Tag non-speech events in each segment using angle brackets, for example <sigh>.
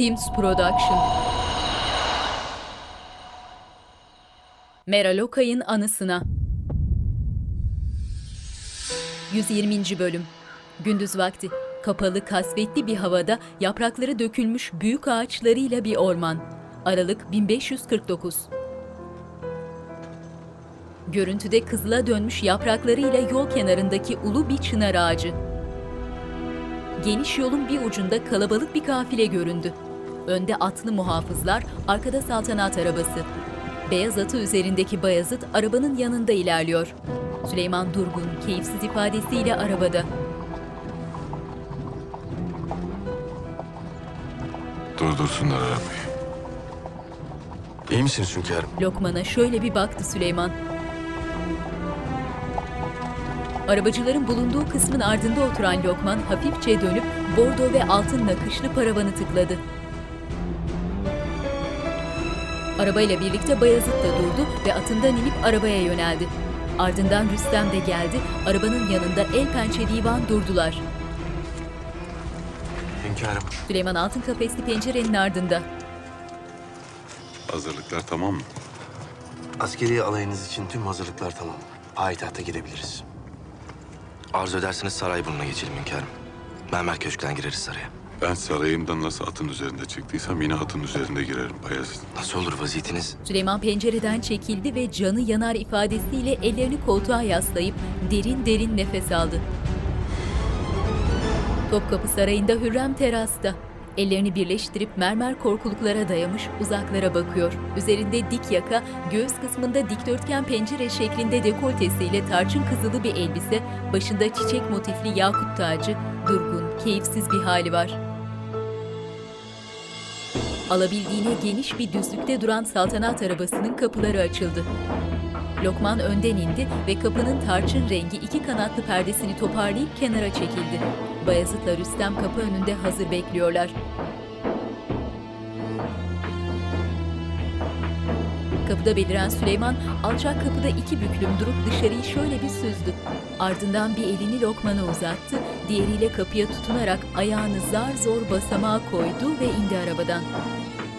Teams Production Meral Okay'ın anısına 120. Bölüm Gündüz vakti Kapalı, kasvetli bir havada yaprakları dökülmüş büyük ağaçlarıyla bir orman. Aralık 1549 Görüntüde kızıla dönmüş yapraklarıyla yol kenarındaki ulu bir çınar ağacı. Geniş yolun bir ucunda kalabalık bir kafile göründü. Önde atlı muhafızlar, arkada saltanat arabası. Beyaz atı üzerindeki Bayazıt arabanın yanında ilerliyor. Süleyman durgun, keyifsiz ifadesiyle arabada. Durdursunlar arabayı. İyi misiniz hünkârım? Lokman'a şöyle bir baktı Süleyman. Arabacıların bulunduğu kısmın ardında oturan Lokman hafifçe dönüp bordo ve altın nakışlı paravanı tıkladı. Arabayla birlikte Bayezid de durdu ve atından inip arabaya yöneldi. Ardından Rüstem de geldi, arabanın yanında el pençe divan durdular. Hünkârım. Süleyman altın kafesli pencerenin ardında. Hazırlıklar tamam mı? Askeri alayınız için tüm hazırlıklar tamam. Payitahta girebiliriz. Arzu ederseniz Sarayburnu'na geçelim hünkârım. Mermer Köşk'ten gireriz saraya. Ben sarayımdan nasıl atın üzerinde çıktıysam yine atın üzerinde girerim Bayezid. Nasıl olur vaziyetiniz? Süleyman pencereden çekildi ve canı yanar ifadesiyle ellerini koltuğa yaslayıp derin derin nefes aldı. Topkapı Sarayı'nda Hürrem terasta. Ellerini birleştirip mermer korkuluklara dayamış uzaklara bakıyor. Üzerinde dik yaka, göğüs kısmında dikdörtgen pencere şeklinde dekoltesiyle tarçın kızılı bir elbise, başında çiçek motifli yakut tacı, durgun, keyifsiz bir hali var. Alabildiğine geniş bir düzlükte duran saltanat arabasının kapıları açıldı. Lokman önden indi ve kapının tarçın rengi iki kanatlı perdesini toparlayıp kenara çekildi. Bayezid'le Rüstem kapı önünde hazır bekliyorlar. Kapıda beliren Süleyman alçak kapıda iki büklüm durup dışarıyı şöyle bir süzdü. Ardından bir elini Lokman'a uzattı, diğeriyle kapıya tutunarak ayağını zar zor basamağa koydu ve indi arabadan.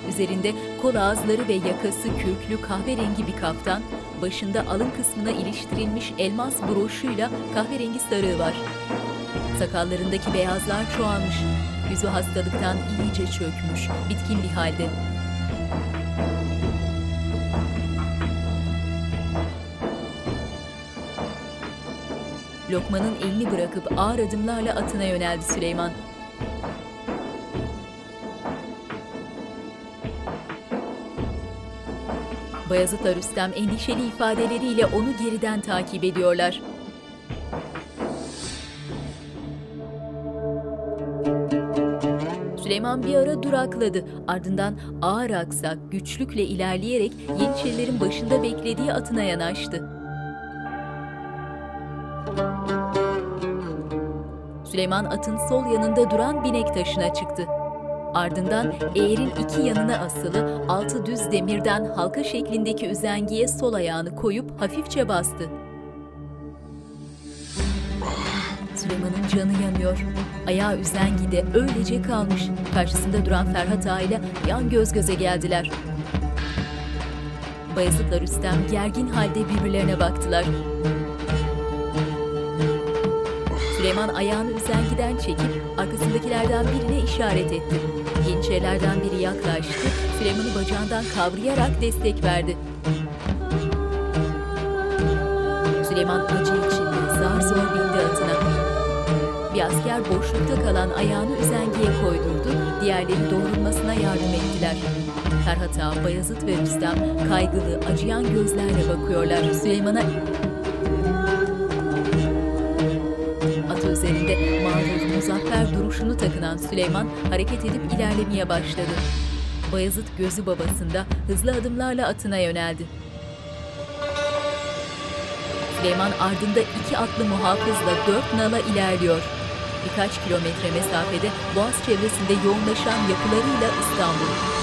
Üzerinde kol ağızları ve yakası kürklü kahverengi bir kaftan, başında alın kısmına iliştirilmiş elmas broşuyla kahverengi sarığı var. Sakallarındaki beyazlar çoğalmış, yüzü hastalıktan iyice çökmüş, bitkin bir halde. Lokman'ın elini bırakıp ağır adımlarla atına yöneldi Süleyman. Bayezid'le Rüstem endişeli ifadeleriyle onu geriden takip ediyorlar. Süleyman bir ara durakladı. Ardından ağır aksak, güçlükle ilerleyerek Yeniçerilerin başında beklediği atına yanaştı. Süleyman atın sol yanında duran binek taşına çıktı. Ardından eğerin iki yanına asılı altı düz demirden halka şeklindeki üzengiye sol ayağını koyup hafifçe bastı. Süleyman'ın canı yanıyor. Ayağı üzengide öylece kalmış. Karşısında duran Ferhat Ağa ile yan göz göze geldiler. Bayezid'le Rüstem gergin halde birbirlerine baktılar. Süleyman ayağını üzengiden çekip arkasındakilerden birine işaret etti. Yeniçerilerden biri yaklaştı, Süleyman'ı bacağından kavrayarak destek verdi. Süleyman acı içinde zar zor bindi atına. Bir asker boşlukta kalan ayağını üzengiye koydurdu, diğerleri doğrulmasına yardım ettiler. Ferhat Ağa, Bayezid ve Rüstem kaygılı, acıyan gözlerle bakıyorlar. Süleyman'a duruşunu takınan Süleyman hareket edip ilerlemeye başladı. Bayezid gözü babasında hızlı adımlarla atına yöneldi. Süleyman ardında iki atlı muhafızla dört nala ilerliyor. Birkaç kilometre mesafede Boğaz çevresinde yoğunlaşan yapılarıyla İstanbul.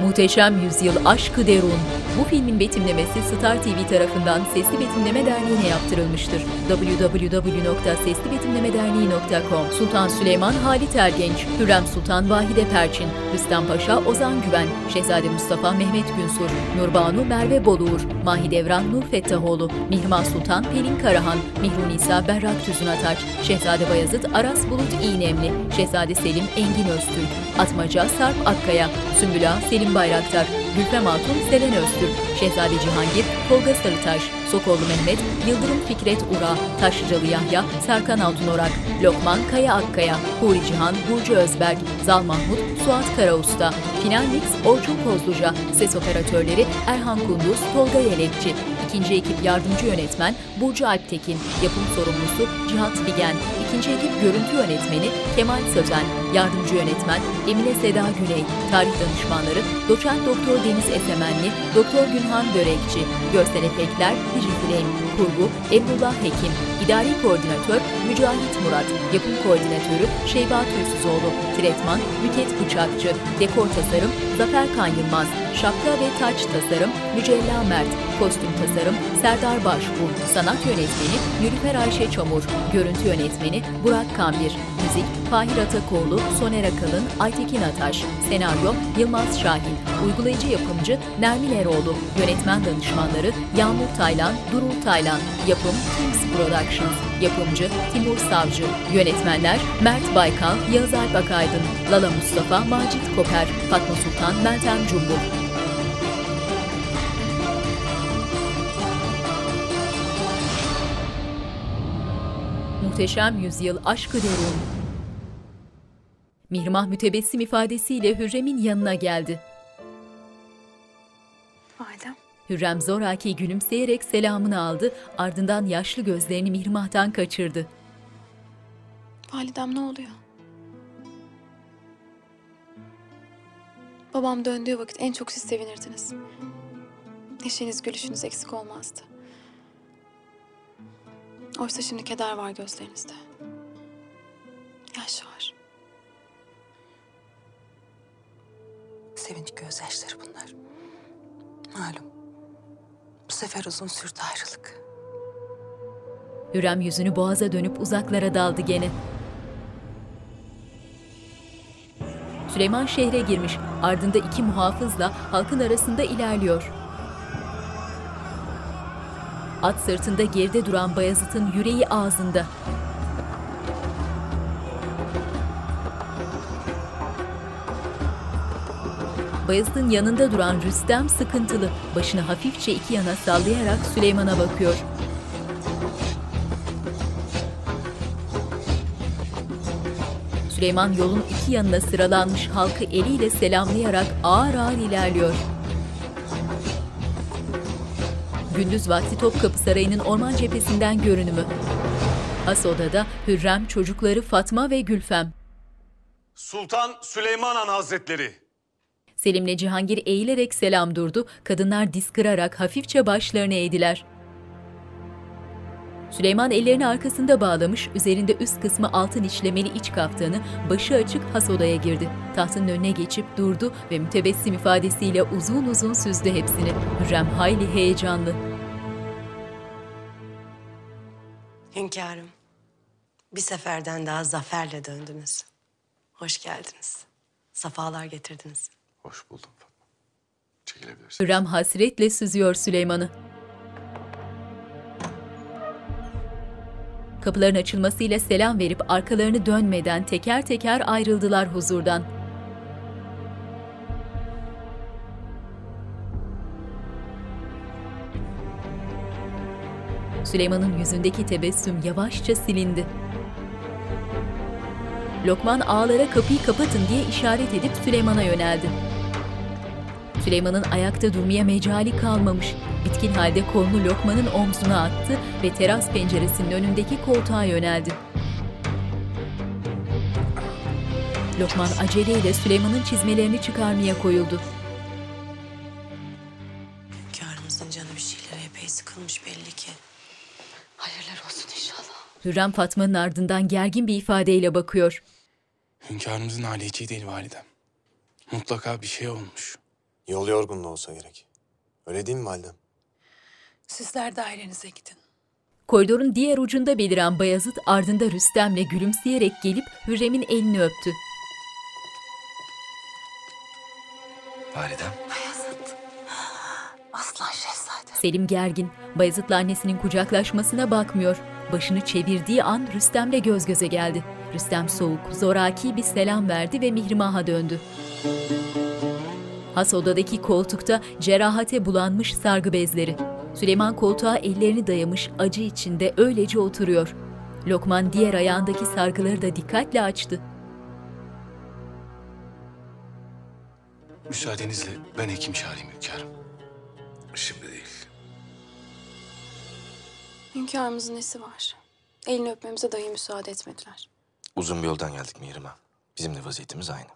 Muhteşem Yüzyıl Aşkı Derun. Bu filmin betimlemesi Star TV tarafından Sesli Betimleme Derneği'ne yaptırılmıştır. www.seslibetimlemederneği.com Sultan Süleyman Halit Ergenç, Hürrem Sultan Vahide Perçin, Rüstem Paşa Ozan Güven, Şehzade Mustafa Mehmet Günsur, Nurbanu Merve Boluğur, Mahidevran Nur Fettahoğlu, Mihrimah Sultan Pelin Karahan, Mihrunisa Berrak Tüzün Ataç, Şehzade Bayezid Aras Bulut İğnemli, Şehzade Selim Engin Öztürk, Atmaca Sarp Akkaya, Sümbüla Selim Bayraktar, Gülfem Hatun Selen Öztürk, Şehzade Cihangir Tolga Sarıtaş, Sokollu Mehmet, Yıldırım Fikret Ura, Taşlıcalı Yahya, Serkan Altunorak, Lokman Kaya Akkaya, Huri Cihan, Burcu Özberk, Zal Mahmut, Suat Karausta, Final Mix Orçun Kozluca, Ses Operatörleri Erhan Kunduz, Tolga Yelekçi, İkinci ekip yardımcı yönetmen Burcu Alptekin, yapım sorumlusu Cihat Figen, ikinci ekip görüntü yönetmeni Kemal Sözen, yardımcı yönetmen Emine Seda Güney, tarih danışmanları Doçent Doktor Deniz Esemenli, Doktor Günhan Börekçi, görsel efektler Digiflame, kurgu Emrullah Hekim, idari koordinatör Mücahit Murat, yapım koordinatörü Şeyba Tüysüzoğlu, tretman Müket Bıçakçı, dekor tasarım Zafer Kan Yılmaz, şapka ve taç tasarım Mücella Mert, kostüm tasarım Serdar Başbuğ, sanat yönetmeni Nülüfer Ayşe Çamur, görüntü yönetmeni Burak Kambir, müzik Fahir Atakoğlu, Soner Akalın, Aytekin Ataş, senaryo Yılmaz Şahin, uygulayıcı yapımcı Nermin Eroğlu, yönetmen danışmanları Yağmur Taylan, Durul Taylan, yapım Kings Productions, yapımcı Timur Savcı, yönetmenler Mert Baykal, Yağız Alp Akaydın, Lala Mustafa, Macit Koper, Fatma Sultan, Meltem Cumbur. Muhteşem Yüzyıl Aşkı Derun. Mihrimah mütebessim ifadesiyle Hürrem'in yanına geldi. Hürrem zoraki gülümseyerek selamını aldı, ardından yaşlı gözlerini Mihrimah'tan kaçırdı. Validem ne oluyor? Babam döndüğü vakit en çok siz sevinirdiniz. Neşeniz, gülüşünüz eksik olmazdı. Oysa şimdi keder var gözlerinizde. Yaş var. Sevinç gözyaşları bunlar. Malum. Bu sefer uzun sürdü ayrılık. Hürrem yüzünü boğaza dönüp uzaklara daldı gene. Süleyman şehre girmiş, ardında iki muhafızla halkın arasında ilerliyor. At sırtında geride duran Bayezid'in yüreği ağzında. Bayezid'in yanında duran Rüstem sıkıntılı, başını hafifçe iki yana sallayarak Süleyman'a bakıyor. Süleyman yolun iki yanına sıralanmış halkı eliyle selamlayarak ağır ağır ilerliyor. Gündüz vakti Topkapı Sarayı'nın orman cephesinden görünümü. Has odada Hürrem, çocukları Fatma ve Gülfem. Sultan Süleyman Han Hazretleri. Selim'le Cihangir eğilerek selam durdu, kadınlar diz kırarak hafifçe başlarını eğdiler. Süleyman ellerini arkasında bağlamış, üzerinde üst kısmı altın işlemeli iç kaftanı, başı açık has odaya girdi. Tahtın önüne geçip durdu ve mütebessim ifadesiyle uzun uzun süzdü hepsini. Hürrem hayli heyecanlı. Hünkârım, bir seferden daha zaferle döndünüz. Hoş geldiniz. Safalar getirdiniz. Hoş buldum Fatma. Çekilebilirsin. Hürrem hasretle süzüyor Süleyman'ı. Kapıların açılmasıyla selam verip arkalarını dönmeden teker teker ayrıldılar huzurdan. Süleyman'ın yüzündeki tebessüm yavaşça silindi. Lokman ağalara kapıyı kapatın diye işaret edip Süleyman'a yöneldi. Süleyman'ın ayakta durmaya mecali kalmamış. Bitkin halde kolunu Lokman'ın omzuna attı ve teras penceresinin önündeki koltuğa yöneldi. Lokman aceleyle Süleyman'ın çizmelerini çıkarmaya koyuldu. Hünkârımızın canı bir şeylere epey sıkılmış belli ki. Hayırlar olsun inşallah. Hürrem Fatma'nın ardından gergin bir ifadeyle bakıyor. Hünkârımızın hali hiç iyi değil validem. Mutlaka bir şey olmuş. Yol yorgunluğu olsa gerek. Öyle değil mi validem? Sizler dairenize gidin. Koridorun diğer ucunda beliren Bayazıt ardında Rüstem'le gülümseyerek gelip Hürrem'in elini öptü. Validem. Bayezid. Aslan şehzade. Selim gergin, Bayezid'le annesinin kucaklaşmasına bakmıyor. Başını çevirdiği an Rüstem'le göz göze geldi. Rüstem soğuk, zoraki bir selam verdi ve Mihrimah'a döndü. Has odadaki koltukta cerahate bulanmış sargı bezleri. Süleyman koltuğa ellerini dayamış acı içinde öylece oturuyor. Lokman diğer ayağındaki sargıları da dikkatle açtı. Müsaadenizle ben hekim çağırayım hünkârım. Şimdi değil. Hünkârımızın nesi var? Elini öpmemize dahi müsaade etmediler. Uzun bir yoldan geldik Mihrimah. Bizim de vaziyetimiz aynı.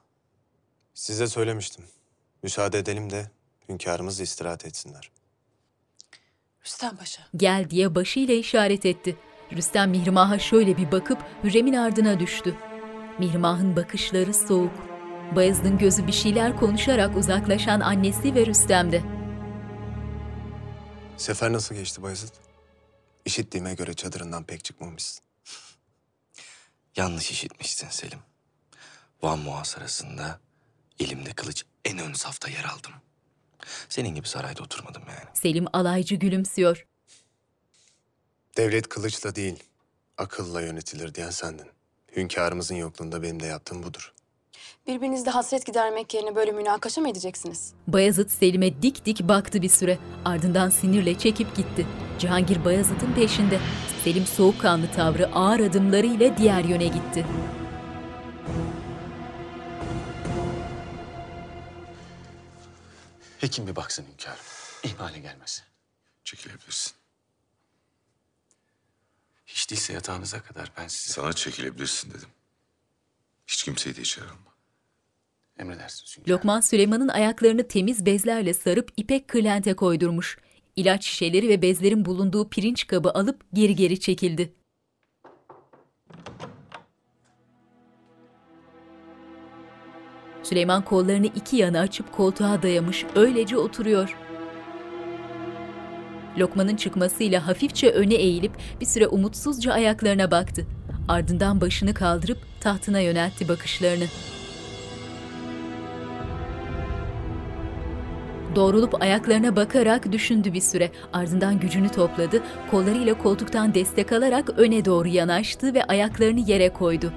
Size söylemiştim. Müsaade edelim de hünkârımız istirahat etsinler. Rüstem Paşa. Gel diye başıyla işaret etti. Rüstem Mihrimah'a şöyle bir bakıp Hürrem'in ardına düştü. Mihrimah'ın bakışları soğuk. Bayezid'in gözü bir şeyler konuşarak uzaklaşan annesi ve Rüstem'de. Sefer nasıl geçti Bayezid? İşittiğime göre çadırından pek çıkmamışsın. Yanlış işitmişsin Selim. Van muhasarasında elimde kılıç en ön safta yer aldım. Senin gibi sarayda oturmadım yani. Selim alaycı gülümsüyor. Devlet kılıçla değil, akılla yönetilir diyen sendin. Hünkârımızın yokluğunda benim de yaptığım budur. Birbirinizle hasret gidermek yerine böyle münakaşa mı edeceksiniz? Bayezid Selim'e dik dik baktı bir süre. Ardından sinirle çekip gitti. Cihangir Bayezid'in peşinde. Selim soğukkanlı tavrı ağır adımlarıyla diğer yöne gitti. Hekim bir baksın hünkârım. İhmale gelmesin. Çekilebilirsin. Hiç değilse yatağınıza kadar ben size Sana çekilebilirsin dedim. Hiç kimseyi de içeri alma. emredersiniz hünkârım. Lokman Süleyman'ın ayaklarını temiz bezlerle sarıp ipek kırlente koydurmuş. İlaç şişeleri ve bezlerin bulunduğu pirinç kabı alıp geri geri çekildi. Süleyman kollarını iki yana açıp koltuğa dayamış, öylece oturuyor. Lokman'ın çıkmasıyla hafifçe öne eğilip bir süre umutsuzca ayaklarına baktı. Ardından başını kaldırıp tahtına yöneltti bakışlarını. Doğrulup ayaklarına bakarak düşündü bir süre. Ardından gücünü topladı, kollarıyla koltuktan destek alarak öne doğru yanaştı ve ayaklarını yere koydu.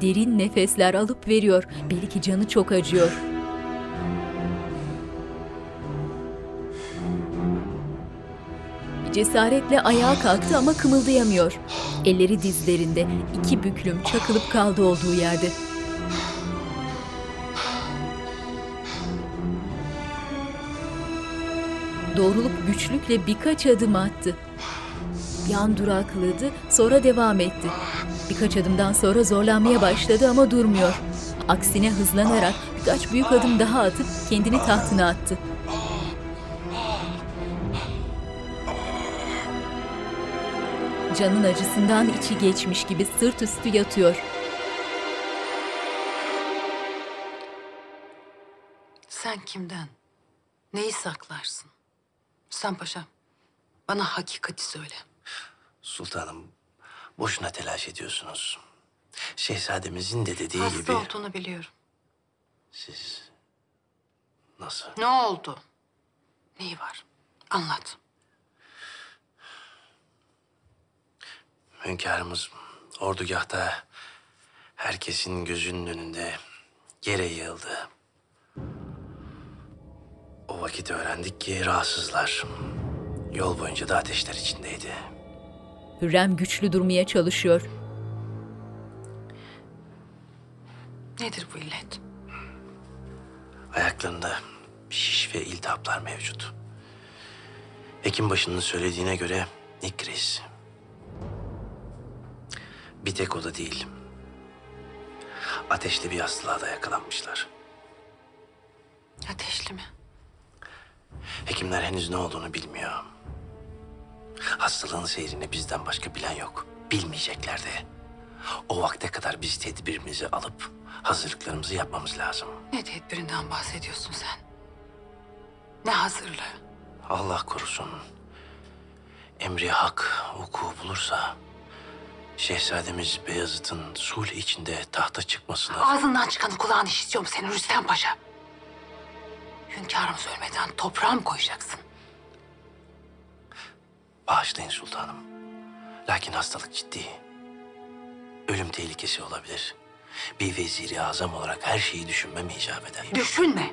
Derin nefesler alıp veriyor. Belki canı çok acıyor. Cesaretle ayağa kalktı ama kımıldayamıyor. Elleri dizlerinde, iki büklüm çakılıp kaldı olduğu yerde. Doğrulup güçlükle birkaç adım attı. Bir an durakladı, sonra devam etti. Birkaç adımdan sonra zorlanmaya başladı ama durmuyor. Aksine hızlanarak birkaç büyük adım daha atıp kendini tahtına attı. Canın acısından içi geçmiş gibi sırt üstü yatıyor. Sen kimden? Neyi saklarsın? Rüstem Paşa. Bana hakikati söyle. Sultanım, boşuna telaş ediyorsunuz. Şehzademizin de dediği Hasta gibi olduğunu biliyorum. siz nasıl? Ne oldu? Neyi var? Anlat. Hünkârımız ordugahta herkesin gözünün önünde yere yığıldı. O vakit öğrendik ki rahatsızlar. Yol boyunca da ateşler içindeydi. Hürrem güçlü durmaya çalışıyor. Nedir bu illet? Ayaklarında şiş ve iltihaplar mevcut. Hekim başının söylediğine göre ikriz. Bir tek o da değil. Ateşli bir hastalığa da yakalanmışlar. Ateşli mi? Hekimler henüz ne olduğunu bilmiyor. Hastalığın seyrini bizden başka bilen yok. Bilmeyecekler de. O vakte kadar biz tedbirimizi alıp hazırlıklarımızı yapmamız lazım. Ne tedbirinden bahsediyorsun sen? Ne hazırlığı? Allah korusun. Emri hak vuku bulursa... Şehzademiz Beyazıt'ın sulh içinde tahta çıkmasına... Ağzından çıkanı kulağın işitiyor mu senin Rüstem Paşa? Hünkârımız ölmeden toprağa mı koyacaksın? Bağışlayın sultanım. Lakin hastalık ciddi. Ölüm tehlikesi olabilir. Bir veziri azam olarak her şeyi düşünmem icap eder. Düşünme.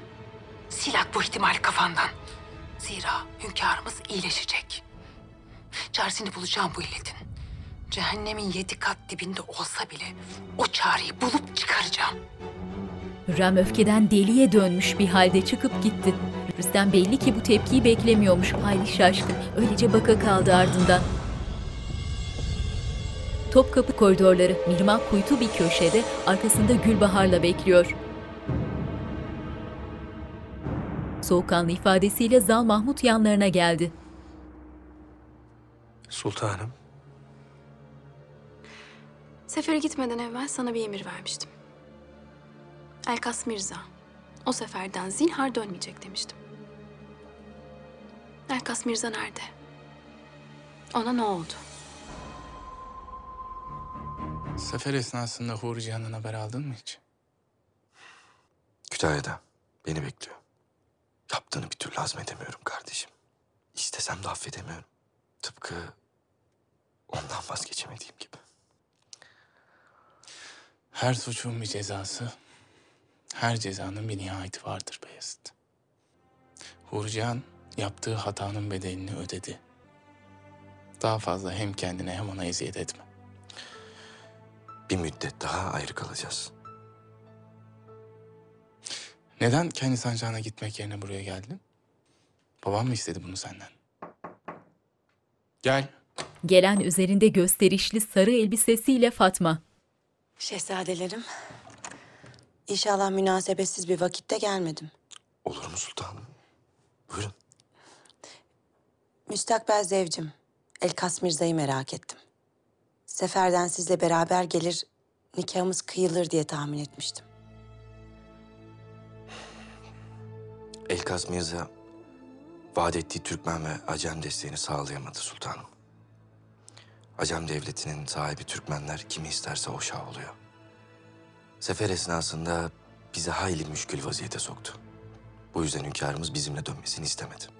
Sil at bu ihtimali kafandan. Zira hünkârımız iyileşecek. Çaresini bulacağım bu illetin. Cehennemin yedi kat dibinde olsa bile o çareyi bulup çıkaracağım. Hürrem öfkeden deliye dönmüş bir halde çıkıp gitti. Rüstem belli ki bu tepkiyi beklemiyormuş. Hayli şaşkın. Öylece baka kaldı ardından. Topkapı koridorları, Mihrimah kuytu bir köşede, arkasında Gülbahar'la bekliyor. Soğukkanlı ifadesiyle Zal Mahmut yanlarına geldi. Sultanım. Sefere gitmeden evvel sana bir emir vermiştim. Elkas Mirza, o seferden zinhar dönmeyecek demiştim. Elkas Mirza nerede? Ona ne oldu? Sefer esnasında Huri Cihan'dan haber aldın mı hiç? Kütahya'da beni bekliyor. Yaptığını bir türlü hazmedemiyorum kardeşim. İstesem de affedemiyorum. Tıpkı ondan vazgeçemediğim gibi. Her suçun bir cezası, her cezanın bir nihayeti vardır Beyazıt. Huri Cihan yaptığı hatanın bedelini ödedi. Daha fazla hem kendine hem ona eziyet etme. Bir müddet daha ayrı kalacağız. Neden kendi sancağına gitmek yerine buraya geldin? Babam mı istedi bunu senden? Gel. Gelen üzerinde gösterişli sarı elbisesiyle Fatma. Şehzadelerim, inşallah münasebetsiz bir vakitte gelmedim. Olur mu sultanım? Buyurun. Müstakbel zevcim, Elkas Mirza'yı merak ettim. Seferden sizle beraber gelir, nikahımız kıyılır diye tahmin etmiştim. Elkas Mirza vaat ettiği Türkmen ve Acem desteğini sağlayamadı sultanım. Acem devletinin sahibi Türkmenler kimi isterse o şah oluyor. Sefer esnasında bizi hayli müşkül vaziyete soktu. Bu yüzden hünkârımız bizimle dönmesini istemedi.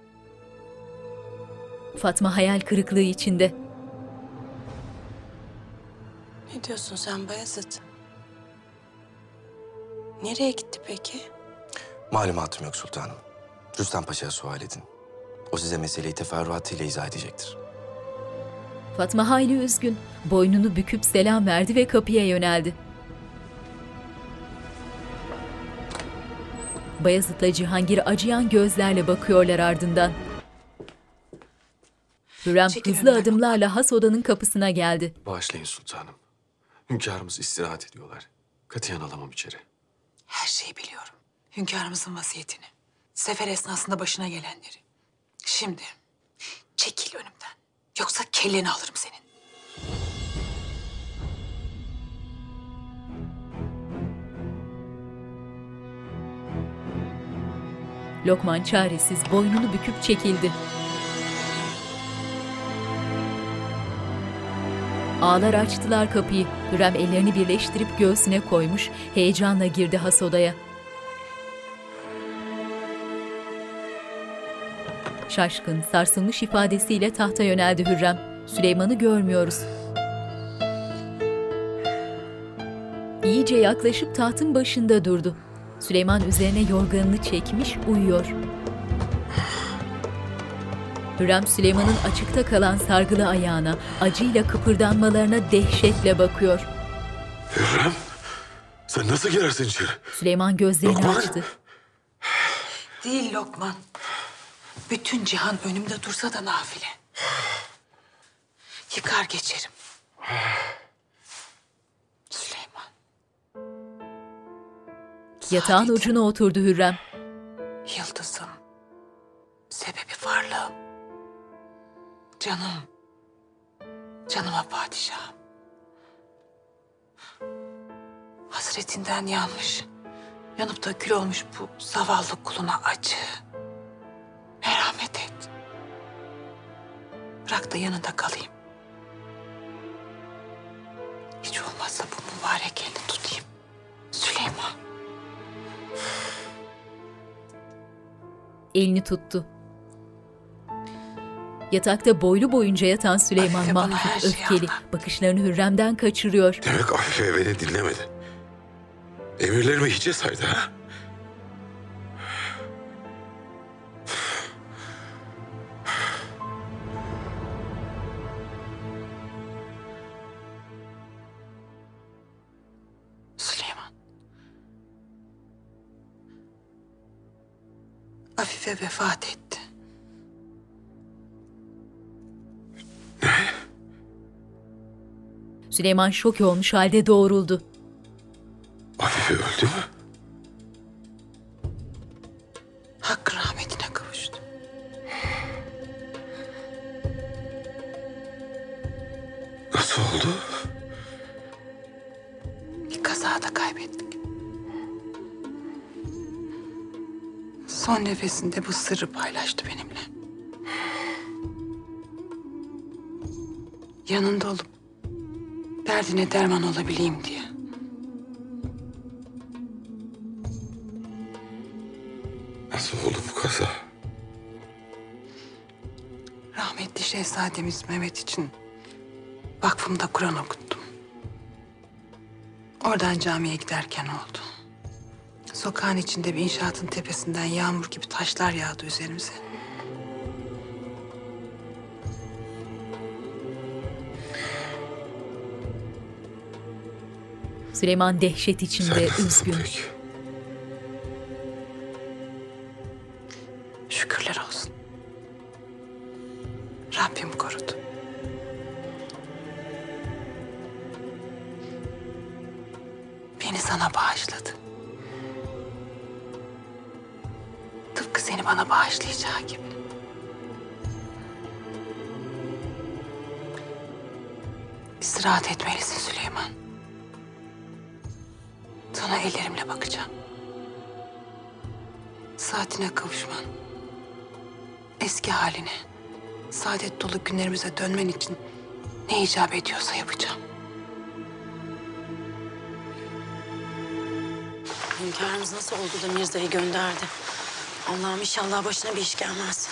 Fatma hayal kırıklığı içinde. Ne diyorsun sen Bayezid? Nereye gitti peki? Malumatım yok sultanım. Rüstem Paşa'ya sual edin. O size meseleyi teferruatıyla izah edecektir. Fatma hayli üzgün. Boynunu büküp selam verdi ve kapıya yöneldi. Bayezid'le Cihangir acıyan gözlerle bakıyorlar ardından. Hürrem Çekil hızlı adımlarla has odanın kapısına geldi. Bağışlayın sultanım. Hünkârımız istirahat ediyorlar. Katiyen alamam içeri. Her şeyi biliyorum. Hünkârımızın vasiyetini. Sefer esnasında başına gelenleri. Şimdi çekil önümden. Yoksa kelleni alırım senin. Lokman çaresiz boynunu büküp çekildi. Ağlar açtılar kapıyı. Hürrem ellerini birleştirip göğsüne koymuş, heyecanla girdi has odaya. Şaşkın, sarsılmış ifadesiyle tahta yöneldi Hürrem. Süleyman'ı görmüyoruz. İyice yaklaşıp tahtın başında durdu. Süleyman üzerine yorganını çekmiş uyuyor. Hürrem Süleyman'ın açıkta kalan sargılı ayağına, acıyla kıpırdanmalarına dehşetle bakıyor. Hürrem, sen nasıl girersin içeri? Süleyman gözlerini Lokman! açtı. Değil Lokman. Bütün cihan önümde dursa da nafile. Yıkar geçerim. Süleyman. Yatağın Saadetim, ucuna oturdu Hürrem. Yıldızım. Sebebi varlığım. Canım. Canıma padişahım. Hasretinden yanmış, yanıp da kül olmuş bu zavallı kuluna acı. Merhamet et. Bırak da yanında kalayım. Hiç olmazsa bu mübarek elini tutayım. Süleyman. Elini tuttu. Yatakta boylu boyunca yatan Süleyman bana mahcup, öfkeli. anlat. Bakışlarını Hürrem'den kaçırıyor. Demek Afife beni dinlemedi. Emirlerimi hiçe saydı ha? Süleyman. Afife vefat etti. Süleyman şok olmuş halde doğruldu. Afife öldü mü? Hakkın rahmetine kavuştu. Nasıl oldu? Bir kazada kaybettik. Son nefesinde bu sırrı paylaştı benimle. Yanında olup derdine derman olabileyim diye. Nasıl oldu bu kaza? Rahmetli şehzademiz Mehmet için vakfımda Kur'an okuttum. Oradan camiye giderken oldu. Sokağın içinde bir inşaatın tepesinden yağmur gibi taşlar yağdı üzerimize. Süleyman dehşet içinde üzgün. peki? İcap ediyorsa yapacağım. Hünkârımız nasıl oldu da Mirza'yı gönderdi? Allah'ım inşallah başına bir iş gelmez.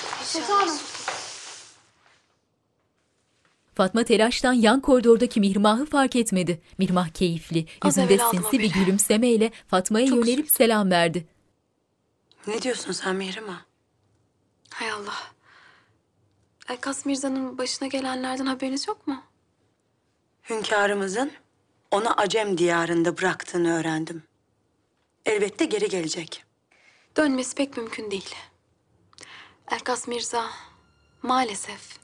Fatma telaştan yan koridordaki Mihrimah'ı fark etmedi. Mihrimah keyifli, Az yüzünde evvel aldım sinsi bir haberi. gülümsemeyle Fatma'ya Çok yönelip selam verdi. Ne diyorsun sen Mihrimah? Hay Allah. Elkas Mirza'nın başına gelenlerden haberiniz yok mu? Hünkârımızın onu Acem diyarında bıraktığını öğrendim. Elbette geri gelecek. Dönmesi pek mümkün değil. Elkas Mirza maalesef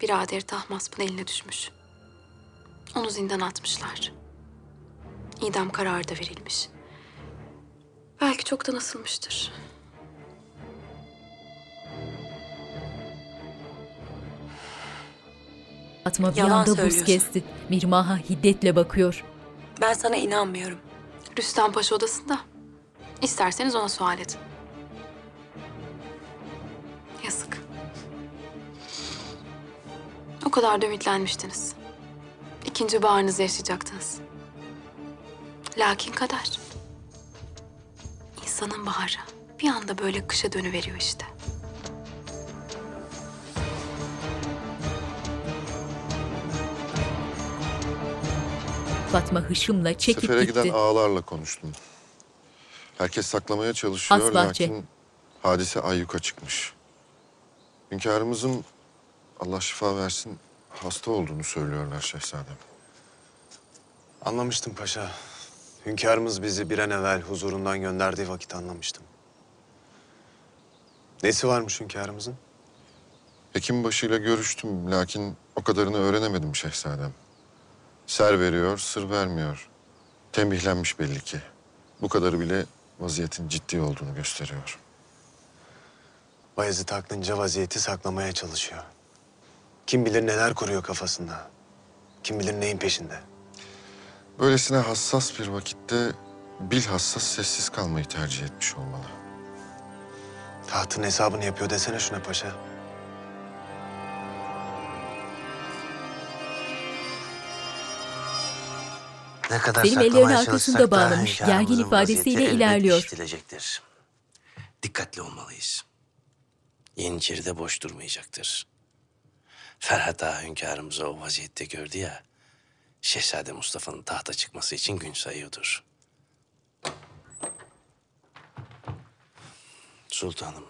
biraderi Tahmasp'ın eline düşmüş. Onu zindan atmışlar. İdam kararı da verilmiş. Belki çoktan asılmıştır. Fatma bir Yalan anda buz söylüyorsun. kesti. Mihrimah'a hiddetle bakıyor. Ben sana inanmıyorum. Rüstem Paşa odasında. İsterseniz ona sual edin. Yazık. O kadar da ümitlenmiştiniz. İkinci baharınızı yaşayacaktınız. Lakin kader. İnsanın baharı bir anda böyle kışa dönüveriyor işte. Fatma hışımla çekip Sefere gitti. giden ağalarla konuştum. Herkes saklamaya çalışıyor Asbahçe. lakin hadise ayyuka çıkmış. Hünkârımızın Allah şifa versin hasta olduğunu söylüyorlar şehzadem. Anlamıştım paşa. Hünkârımız bizi bir an evvel huzurundan gönderdiği vakit anlamıştım. Nesi varmış hünkârımızın? Hekim başıyla görüştüm lakin o kadarını öğrenemedim şehzadem. Ser veriyor, sır vermiyor. Tembihlenmiş belli ki. Bu kadarı bile vaziyetin ciddi olduğunu gösteriyor. Bayezid aklınca vaziyeti saklamaya çalışıyor. Kim bilir neler kuruyor kafasında. Kim bilir neyin peşinde. Böylesine hassas bir vakitte bilhassa sessiz kalmayı tercih etmiş olmalı. Tahtın hesabını yapıyor desene şuna paşa. Ne kadar Selim saklamaya ellerini arkasında çalışsak da bağlamış, hünkârımızın gergin ifadesiyle vaziyeti elbet ilerliyor. işitilecektir. Dikkatli olmalıyız. Yeniçeri boş durmayacaktır. Ferhat Ağa hünkârımızı o vaziyette gördü ya... ...Şehzade Mustafa'nın tahta çıkması için gün sayıyordur. Sultanım,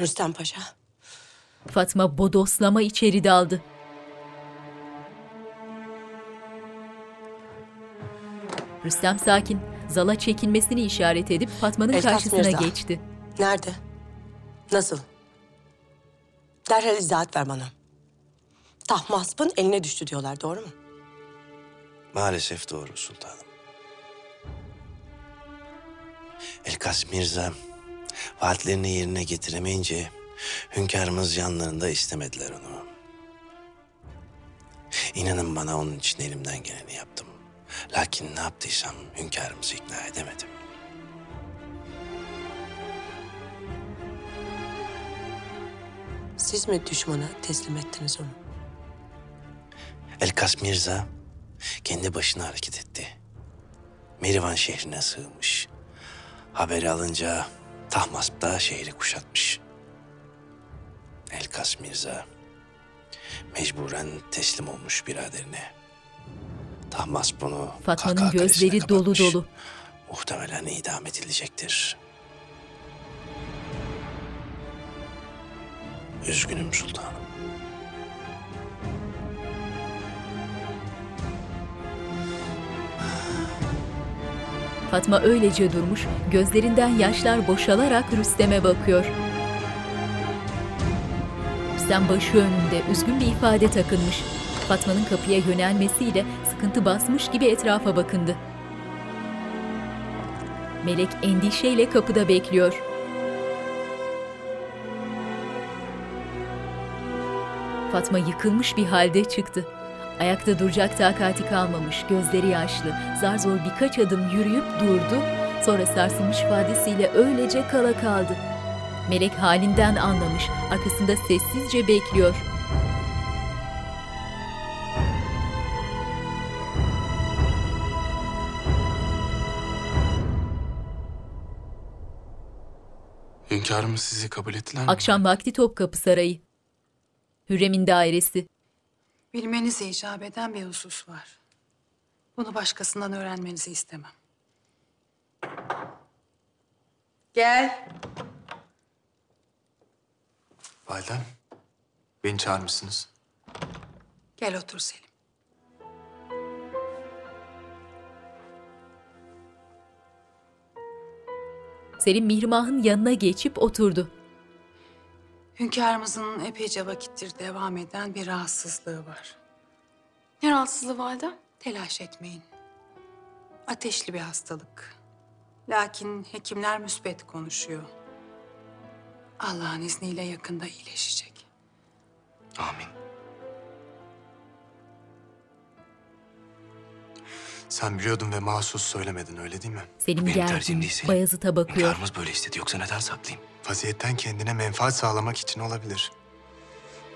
Rüstem Paşa. Fatma bodoslama içeri daldı. Rüstem sakin, zala çekilmesini işaret edip Fatma'nın Elkas karşısına Mirza. geçti. Nerede? Nasıl? Derhal izahat ver bana. Tahmasp'ın eline düştü diyorlar, doğru mu? maalesef doğru sultanım. Elkas Mirza vaatlerini yerine getiremeyince hünkârımız yanlarında istemediler onu. İnanın bana onun için elimden geleni yaptım. Lakin ne yaptıysam hünkârımızı ikna edemedim. Siz mi düşmana teslim ettiniz onu? Elkas Mirza kendi başına hareket etti. Merivan şehrine sığmış. Haberi alınca Tahmasp da şehri kuşatmış. Elkas Mirza mecburen teslim olmuş biraderine. Tahmasp bunu Fatma'nın Kalesi'ne gözleri dolu kapatmış. dolu. Muhtemelen idam edilecektir. Üzgünüm sultanım. Fatma öylece durmuş, gözlerinden yaşlar boşalarak Rüstem'e bakıyor. Rüstem başı önünde üzgün bir ifade takınmış. Fatma'nın kapıya yönelmesiyle sıkıntı basmış gibi etrafa bakındı. Melek endişeyle kapıda bekliyor. Fatma yıkılmış bir halde çıktı. Ayakta duracak takati kalmamış, gözleri yaşlı. Zar zor birkaç adım yürüyüp durdu. Sonra sarsılmış ifadesiyle öylece kala kaldı. Melek halinden anlamış, arkasında sessizce bekliyor. Hünkârımız sizi kabul ettiler mi? Akşam vakti Topkapı Sarayı. Hürrem'in dairesi. Bilmenize icap eden bir husus var. Bunu başkasından öğrenmenizi istemem. Gel. Validem, beni çağırmışsınız. Gel otur Selim. Selim Mihrimah'ın yanına geçip oturdu. Hünkârımızın epeyce vakittir devam eden bir rahatsızlığı var. Ne rahatsızlığı valide? Telaş etmeyin. Ateşli bir hastalık. Lakin hekimler müsbet konuşuyor. Allah'ın izniyle yakında iyileşecek. Amin. Sen biliyordun ve mahsus söylemedin öyle değil mi? Selim Benim tercihim gergin, değil Selim. Bayezid'e bakıyor. Hünkârımız böyle istedi yoksa neden saklayayım? Vaziyetten kendine menfaat sağlamak için olabilir.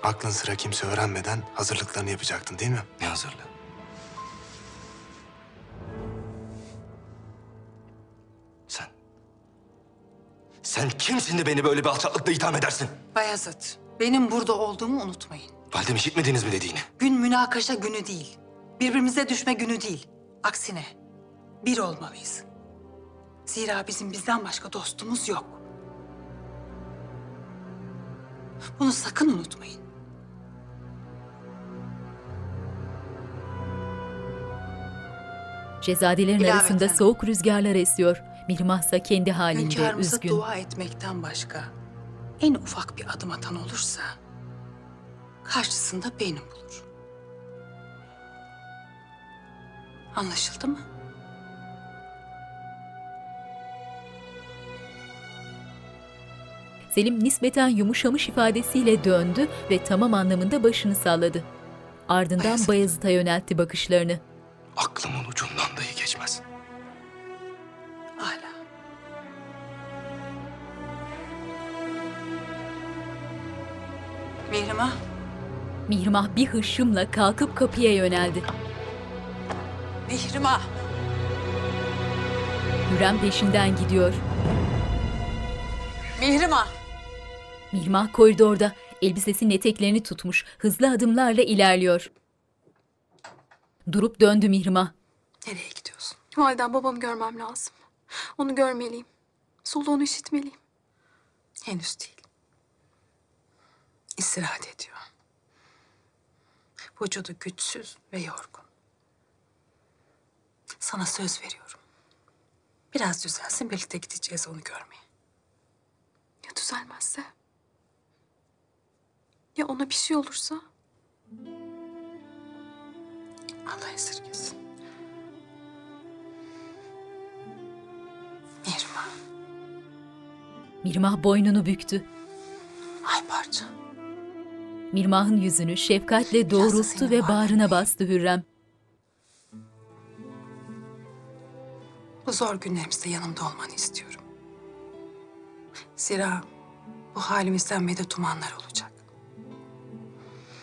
Aklın sıra kimse öğrenmeden hazırlıklarını yapacaktın değil mi? Ne hazırlığı? Sen... Sen kimsin de beni böyle bir alçaklıkla itham edersin? Bayezid, benim burada olduğumu unutmayın. Validem işitmediniz mi dediğini? Gün münakaşa günü değil. Birbirimize düşme günü değil. Aksine bir olmalıyız. Zira bizim bizden başka dostumuz yok. Bunu sakın unutmayın. Cezadelerin İlaveten. arasında soğuk rüzgarlar esiyor. Mihrimah ise kendi halinde Hünkârımıza üzgün. dua etmekten başka en ufak bir adım atan olursa karşısında beni bulur. Anlaşıldı mı? Selim nispeten yumuşamış ifadesiyle döndü ve tamam anlamında başını salladı. Ardından Bayezid'e yöneltti bakışlarını. Aklımın ucundan dahi geçmez. Hala. Mihrimah, Mihrimah bir hışımla kalkıp kapıya yöneldi. Mihrimah. Hürrem peşinden gidiyor. Mihrimah. Mihrimah koridorda elbisesinin eteklerini tutmuş hızlı adımlarla ilerliyor. Durup döndü Mihrimah. Nereye gidiyorsun? Validem babamı görmem lazım. Onu görmeliyim. Soluğunu işitmeliyim. Henüz değil. İstirahat ediyor. Vücudu güçsüz ve yorgun. Sana söz veriyorum. Biraz düzelsin birlikte gideceğiz onu görmeye. Ya düzelmezse? Ya ona bir şey olursa? Allah esirgesin. Mihrimah, Mihrimah boynunu büktü. ay parça. Mirmah'ın yüzünü şefkatle doğrulttu ve bağrına bastı Hürrem. Bu zor günlerimizde yanımda olmanı istiyorum. Zira bu halimizden medet umanlar olacak.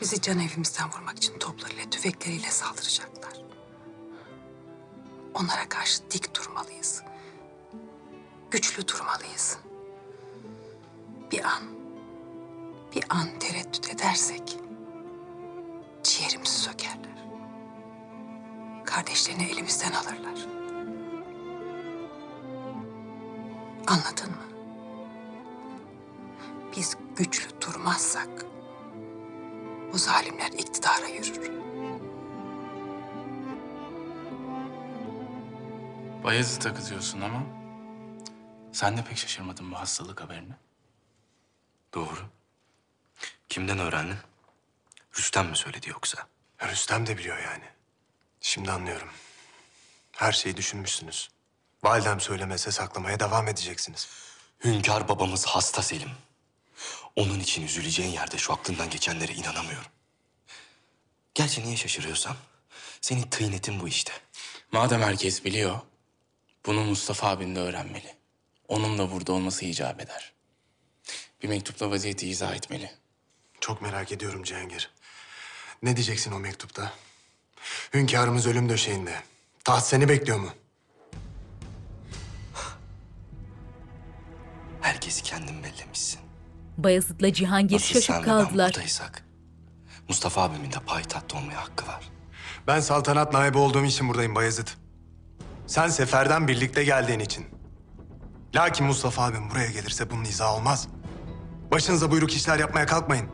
Bizi can evimizden vurmak için toplarıyla, tüfekleriyle saldıracaklar. Onlara karşı dik durmalıyız. Güçlü durmalıyız. Bir an, bir an tereddüt edersek ciğerimizi sökerler. Kardeşlerini elimizden alırlar. Anladın mı? Biz güçlü durmazsak bu zalimler iktidara yürür. Bayezid'e kızıyorsun ama sen de pek şaşırmadın bu hastalık haberini. Doğru. Kimden öğrendin? Rüstem mi söyledi yoksa? Rüstem de biliyor yani. Şimdi anlıyorum. Her şeyi düşünmüşsünüz. Validem söylemese saklamaya devam edeceksiniz. Hünkâr babamız hasta Selim. Onun için üzüleceğin yerde şu aklından geçenlere inanamıyorum. Gerçi niye şaşırıyorsam? Senin tıynetin bu işte. Madem herkes biliyor, bunu Mustafa abin de öğrenmeli. Onun da burada olması icap eder. Bir mektupla vaziyeti izah etmeli. Çok merak ediyorum Cihangir. Ne diyeceksin o mektupta? Hünkârımız ölüm döşeğinde. Taht seni bekliyor mu? Herkesi kendin bellemişsin. Bayezid'le Cihangir Nasıl şaşıp sen ve ben kaldılar. buradaysak, Mustafa abimin de payitahtta olmaya hakkı var. Ben saltanat naibi olduğum için buradayım Bayezid. Sen seferden birlikte geldiğin için. Lakin Mustafa abim buraya gelirse bunun izahı olmaz. Başınıza buyruk işler yapmaya kalkmayın.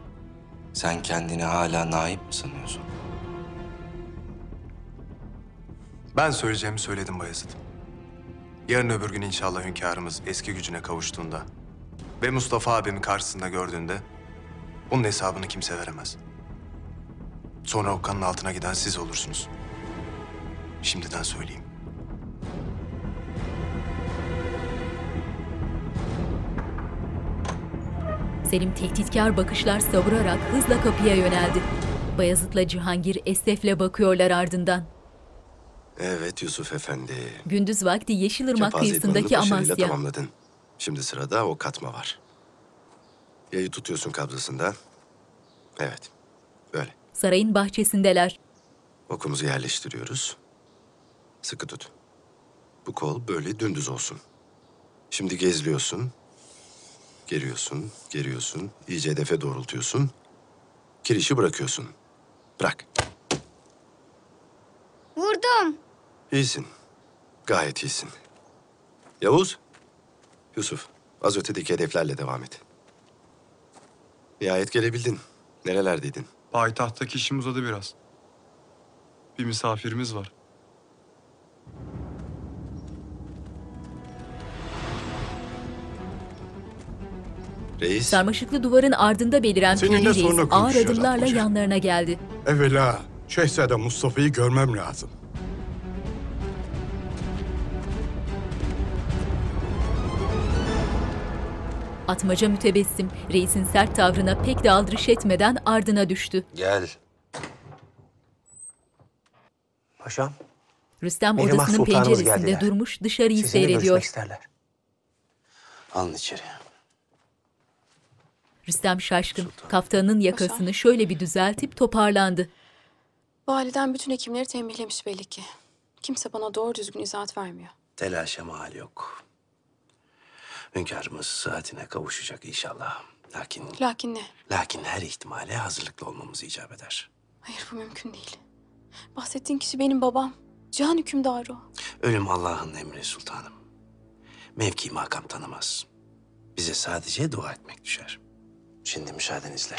Sen kendini hala naip mi sanıyorsun? Ben söyleyeceğimi söyledim Bayezid. Yarın öbür gün inşallah hünkârımız eski gücüne kavuştuğunda ve Mustafa abimi karşısında gördüğünde bunun hesabını kimse veremez. Sonra okkanın altına giden siz olursunuz. Şimdiden söyleyeyim. Selim tehditkar bakışlar savurarak hızla kapıya yöneldi. Bayezid'le Cihangir esefle bakıyorlar ardından. Evet Yusuf Efendi. Gündüz vakti Yeşilırmak kıyısındaki başarıyla Amasya. tamamladın. Şimdi sırada o katma var. Yayı tutuyorsun kabzasında. Evet, böyle. Sarayın bahçesindeler. Okumuzu yerleştiriyoruz. Sıkı tut. Bu kol böyle dümdüz olsun. Şimdi gezliyorsun. Geriyorsun, geriyorsun. İyice hedefe doğrultuyorsun. Kirişi bırakıyorsun. Bırak. Vurdum. İyisin. Gayet iyisin. Yavuz. Yusuf. Az ötedeki hedeflerle devam et. Nihayet gelebildin. Nerelerdeydin? Payitahttaki işim uzadı biraz. Bir misafirimiz var. Reis. Sarmaşıklı duvarın ardında beliren Seninle Piri Reis sonra ağır konuşacağız adımlarla Atmaca. yanlarına geldi. Evvela Şehzade Mustafa'yı görmem lazım. Atmaca mütebessim, reisin sert tavrına pek de aldırış etmeden ardına düştü. Gel. Paşam, Rüstem Mihrimah odasının Sultanımız penceresinde geldiler. durmuş dışarıyı sizinle görüşmek seyrediyor. isterler. Alın içeri. Rüstem şaşkın. Kaftanının yakasını şöyle bir düzeltip toparlandı. Validen bütün hekimleri tembihlemiş belli ki. Kimse bana doğru düzgün izahat vermiyor. Telaşa mal yok. Hünkârımız saatine kavuşacak inşallah. Lakin, Lakin ne? lakin her ihtimale hazırlıklı olmamız icap eder. Hayır bu mümkün değil. Bahsettiğin kişi benim babam. Cihan hükümdarı o. Ölüm Allah'ın emri sultanım. Mevki makam tanımaz. Bize sadece dua etmek düşer. Şimdi müsaadenizle.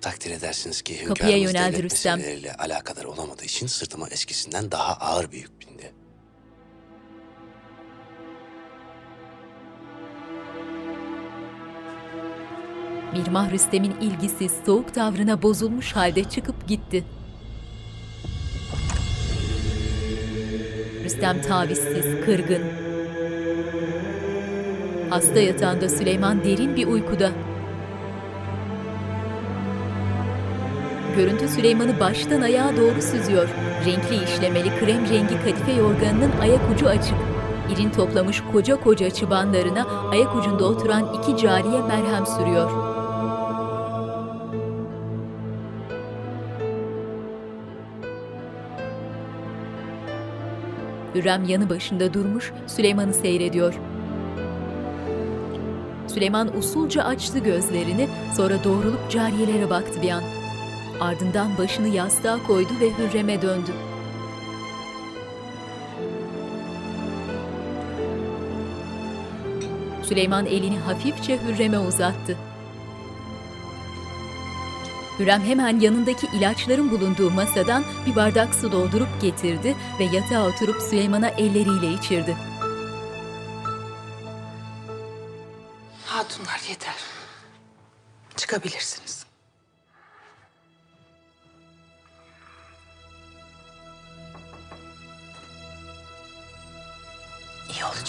Takdir edersiniz ki Kapıya hünkârımız yöneldi devlet Rüstem. meseleleriyle alakadar olamadığı için sırtıma eskisinden daha ağır bir yük bindi. Mirmah Rüstem'in ilgisiz, soğuk tavrına bozulmuş halde çıkıp gitti. Rüstem tavizsiz, kırgın. Hasta yatağında Süleyman derin bir uykuda. Görüntü Süleyman'ı baştan ayağa doğru süzüyor. Renkli işlemeli krem rengi kadife yorganının ayak ucu açık. İrin toplamış koca koca çıbanlarına ayak ucunda oturan iki cariye merhem sürüyor. Hürrem yanı başında durmuş Süleyman'ı seyrediyor. Süleyman usulca açtı gözlerini, sonra doğrulup cariyelere baktı bir an. Ardından başını yastığa koydu ve Hürrem'e döndü. Süleyman elini hafifçe Hürrem'e uzattı. Hürrem hemen yanındaki ilaçların bulunduğu masadan bir bardak su doldurup getirdi ve yatağa oturup Süleyman'a elleriyle içirdi. Hatunlar yeter. Çıkabilirsiniz.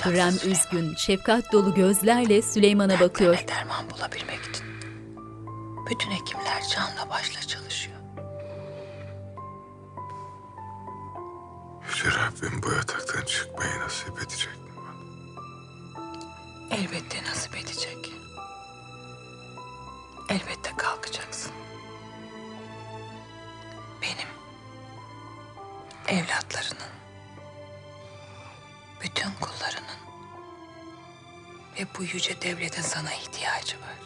İyi olacak. Hürrem üzgün, şefkat dolu gözlerle Süleyman'a bakıyor. derman bulabilmek için. Bütün hekimler canla başla çalışıyor. Yüce Rabbim bu yataktan çıkmayı nasip edecek mi? Elbette nasip edecek. Elbette kalkacaksın. Benim, evlatlarının, bütün kullarının ve bu yüce devletin sana ihtiyacı var.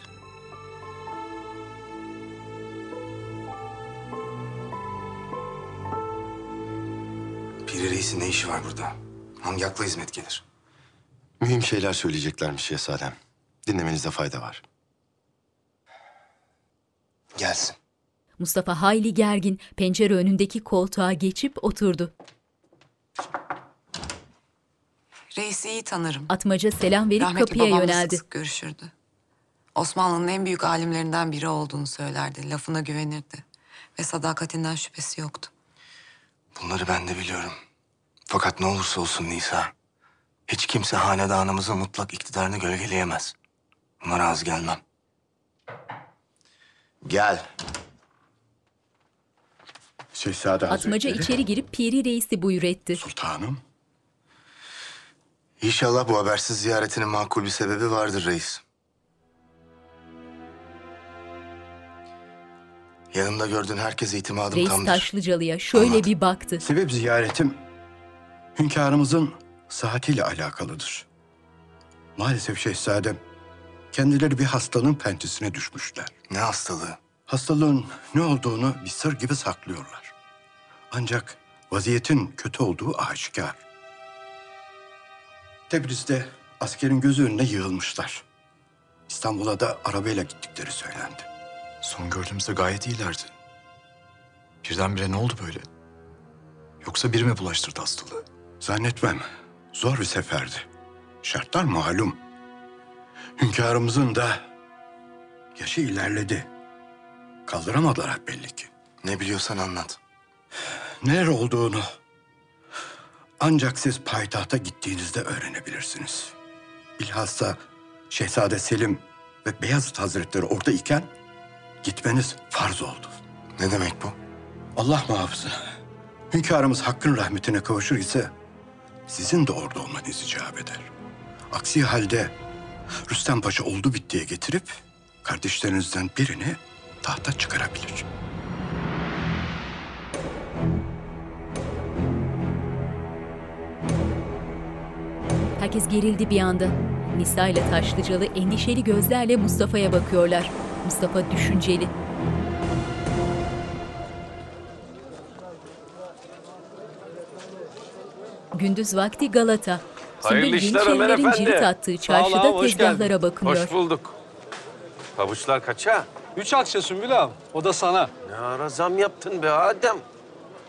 Piri Reis'in ne işi var burada? Hangi akla hizmet gelir? Mühim şeyler söyleyeceklermiş şehzadem. Dinlemenizde fayda var. Gelsin. Mustafa hayli gergin, pencere önündeki koltuğa geçip oturdu. Reis'i iyi tanırım. Atmaca selam verip Rahmetli kapıya babamla yöneldi. sık sık görüşürdü. Osmanlı'nın en büyük alimlerinden biri olduğunu söylerdi. Lafına güvenirdi. Ve sadakatinden şüphesi yoktu. Bunları ben de biliyorum. Fakat ne olursa olsun Nisa, hiç kimse hanedanımızın mutlak iktidarını gölgeleyemez. Buna razı gelmem. Gel. Şehzade Atmaca Hazretleri. içeri girip Piri Reis'i buyur etti. Sultanım. İnşallah bu habersiz ziyaretinin makul bir sebebi vardır reis. Yanımda gördüğün herkese itimadım Reis tamdır. Taşlıcalı'ya şöyle bir baktı. Sebep ziyaretim hünkârımızın sıhhatiyle alakalıdır. Maalesef şehzadem kendileri bir hastalığın pençesine düşmüşler. Ne hastalığı? Hastalığın ne olduğunu bir sır gibi saklıyorlar. Ancak vaziyetin kötü olduğu aşikar. Tebriz'de askerin gözü önüne yığılmışlar. İstanbul'a da arabayla gittikleri söylendi. Son gördüğümüzde gayet iyilerdi. Birdenbire ne oldu böyle? Yoksa biri mi bulaştırdı hastalığı? Zannetmem. Zor bir seferdi. Şartlar malum. Hünkârımızın da yaşı ilerledi. Kaldıramadılar belli ki. Ne biliyorsan anlat. Neler olduğunu ancak siz payitahta gittiğinizde öğrenebilirsiniz. Bilhassa Şehzade Selim ve Beyazıt Hazretleri orada iken gitmeniz farz oldu. Ne demek bu? Allah muhafaza. Hünkârımız hakkın rahmetine kavuşur ise sizin de orada olmanız icap eder. Aksi halde Rüstem Paşa oldu bittiye getirip kardeşlerinizden birini tahta çıkarabilir. Herkes gerildi bir anda. Nisa ile Taşlıcalı endişeli gözlerle Mustafa'ya bakıyorlar. Mustafa düşünceli. Gündüz vakti Galata. Hayırlı Sümbül işler Ömer Yeniçerilerin Efendi. cirit attığı Sağ ol çarşıda ağam, hoş tezgahlara geldin. bakılıyor. Hoş bulduk. Pabuçlar kaça? Üç akçe Sümbül ağam. O da sana. Ne ara zam yaptın be Adem?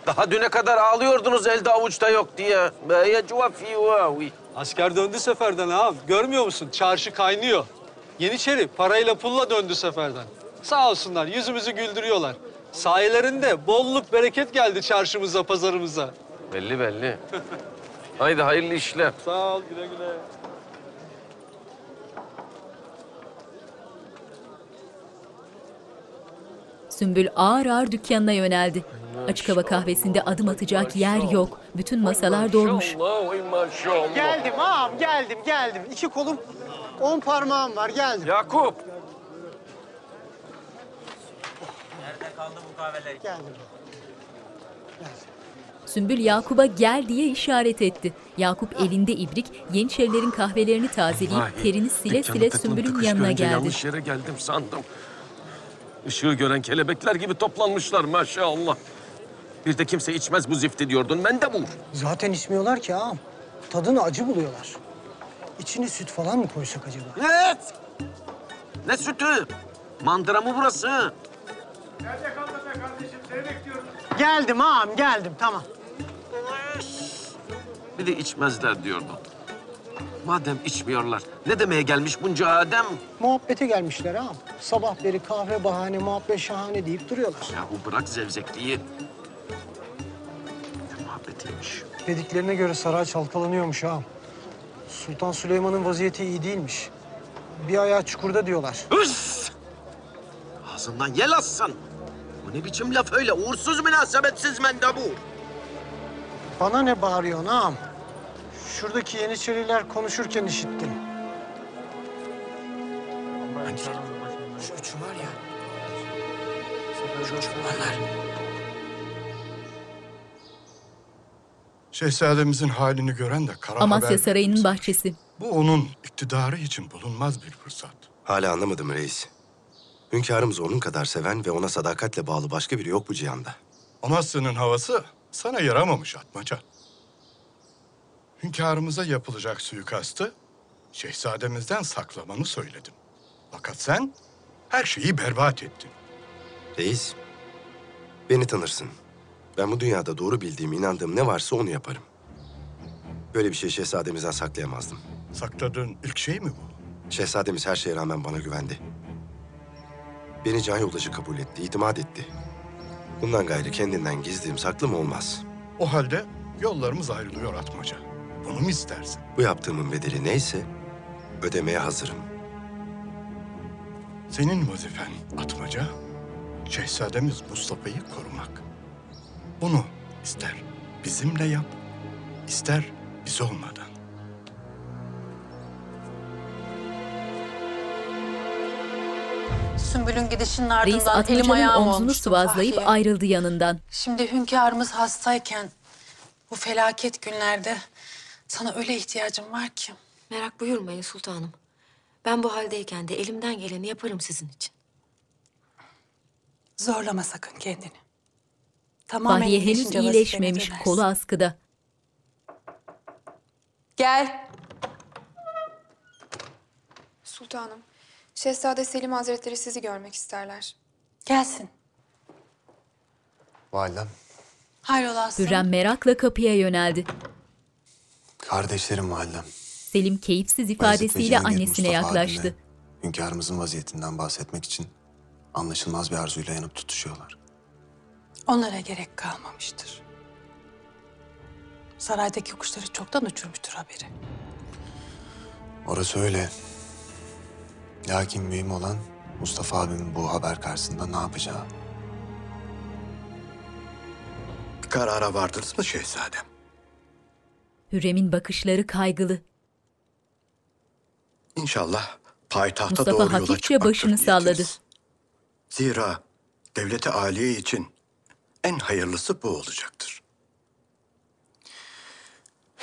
Daha düne kadar ağlıyordunuz elde avuçta yok diye. Be ya cuvafi vavi. Asker döndü seferden ağam. Görmüyor musun? Çarşı kaynıyor. Yeniçeri parayla pulla döndü seferden. Sağ olsunlar yüzümüzü güldürüyorlar. Sayelerinde bolluk bereket geldi çarşımıza, pazarımıza. Belli belli. <laughs> Haydi hayırlı işler. Sağ ol, güle güle. Sümbül ağır ağır dükkanına yöneldi. Açık hava kahvesinde adım atacak yer yok. Bütün masalar dolmuş. Geldim ağam geldim geldim. İki kolum on parmağım var geldim. Yakup. Geldim. Sümbül Yakup'a gel diye işaret etti. Yakup elinde ibrik, Yeniçerilerin kahvelerini tazeleyip Vallahi terini sile dükkanı sile Sümbül'ün yanına geldi. Yanlış yere geldim sandım. Işığı gören kelebekler gibi toplanmışlar maşallah. Bir de kimse içmez bu zifti diyordun. Ben de bu. Zaten içmiyorlar ki ağam. Tadını acı buluyorlar. İçine süt falan mı koysak acaba? Evet. Ne sütü? Mandıra mı burası? Geldim ağam geldim tamam. Bir de içmezler diyordun. Madem içmiyorlar, ne demeye gelmiş bunca Adem? Muhabbete gelmişler ağam. Sabah beri kahve bahane, muhabbet şahane deyip duruyorlar. Yahu bırak zevzekliği. Muhabbetiymiş. Dediklerine göre saray çalkalanıyormuş ağam. Sultan Süleyman'ın vaziyeti iyi değilmiş. Bir ayağı çukurda diyorlar. Hıs! Ağzından yel assın. Bu ne biçim laf öyle? Uğursuz münasebetsiz mendebur. Bana ne bağırıyorsun ağam? Şuradaki Yeniçeriler konuşurken işittim. Şu üçü var ya. Şu cumbalar. Şehzademizin halini gören de kara Amasya haber... Sarayı'nın bahçesi. Bu onun iktidarı için bulunmaz bir fırsat. Hala anlamadım reis. Hünkârımız onun kadar seven ve ona sadakatle bağlı başka biri yok bu cihanda. Amasya'nın havası sana yaramamış Atmaca. Hünkârımıza yapılacak suikastı şehzademizden saklamanı söyledim. Fakat sen her şeyi berbat ettin. Reis, beni tanırsın. Ben bu dünyada doğru bildiğim, inandığım ne varsa onu yaparım. Böyle bir şey şehzademizden saklayamazdım. Sakladığın ilk şey mi bu? Şehzademiz her şeye rağmen bana güvendi. Beni can yoldaşı kabul etti, itimat etti. Bundan gayrı kendinden gizliyim, saklım olmaz. O halde yollarımız ayrılıyor Atmaca. Bunu mu istersin? Bu yaptığımın bedeli neyse ödemeye hazırım. Senin vazifen Atmaca, şehzademiz Mustafa'yı korumak. Bunu ister bizimle yap, ister biz olmadan. Sümbül'ün gidişinin Reis ardından elim Atmaca'nın ayağım omzunu olmuştu sıvazlayıp Fahriye. ayrıldı yanından. Şimdi hünkârımız hastayken bu felaket günlerde sana öyle ihtiyacım var ki. Merak buyurmayın sultanım. Ben bu haldeyken de elimden geleni yaparım sizin için. Zorlama sakın kendini. Tamamen Fahriye henüz iyileşince iyileşmemiş, kolu askıda. Gel. Sultanım, Şehzade Selim Hazretleri sizi görmek isterler. Gelsin. Validem, Hayrola aslanım? Hürrem merakla kapıya yöneldi. kardeşlerim validem. Selim keyifsiz Bayezid ve ifadesiyle Cihangir annesine Mustafa yaklaştı. abime Hünkârımızın vaziyetinden bahsetmek için anlaşılmaz bir arzuyla yanıp tutuşuyorlar. Onlara gerek kalmamıştır. Saraydaki kuşları çoktan uçurmuştur haberi. Orası öyle. Lakin mühim olan Mustafa abimin bu haber karşısında ne yapacağı. Bir karara vardınız mı şehzadem? Hürrem'in bakışları kaygılı. İnşallah payitahta Mustafa doğru yola hafifçe çıkmaktır başını salladı. niyetiniz. Zira devleti aliye için en hayırlısı bu olacaktır.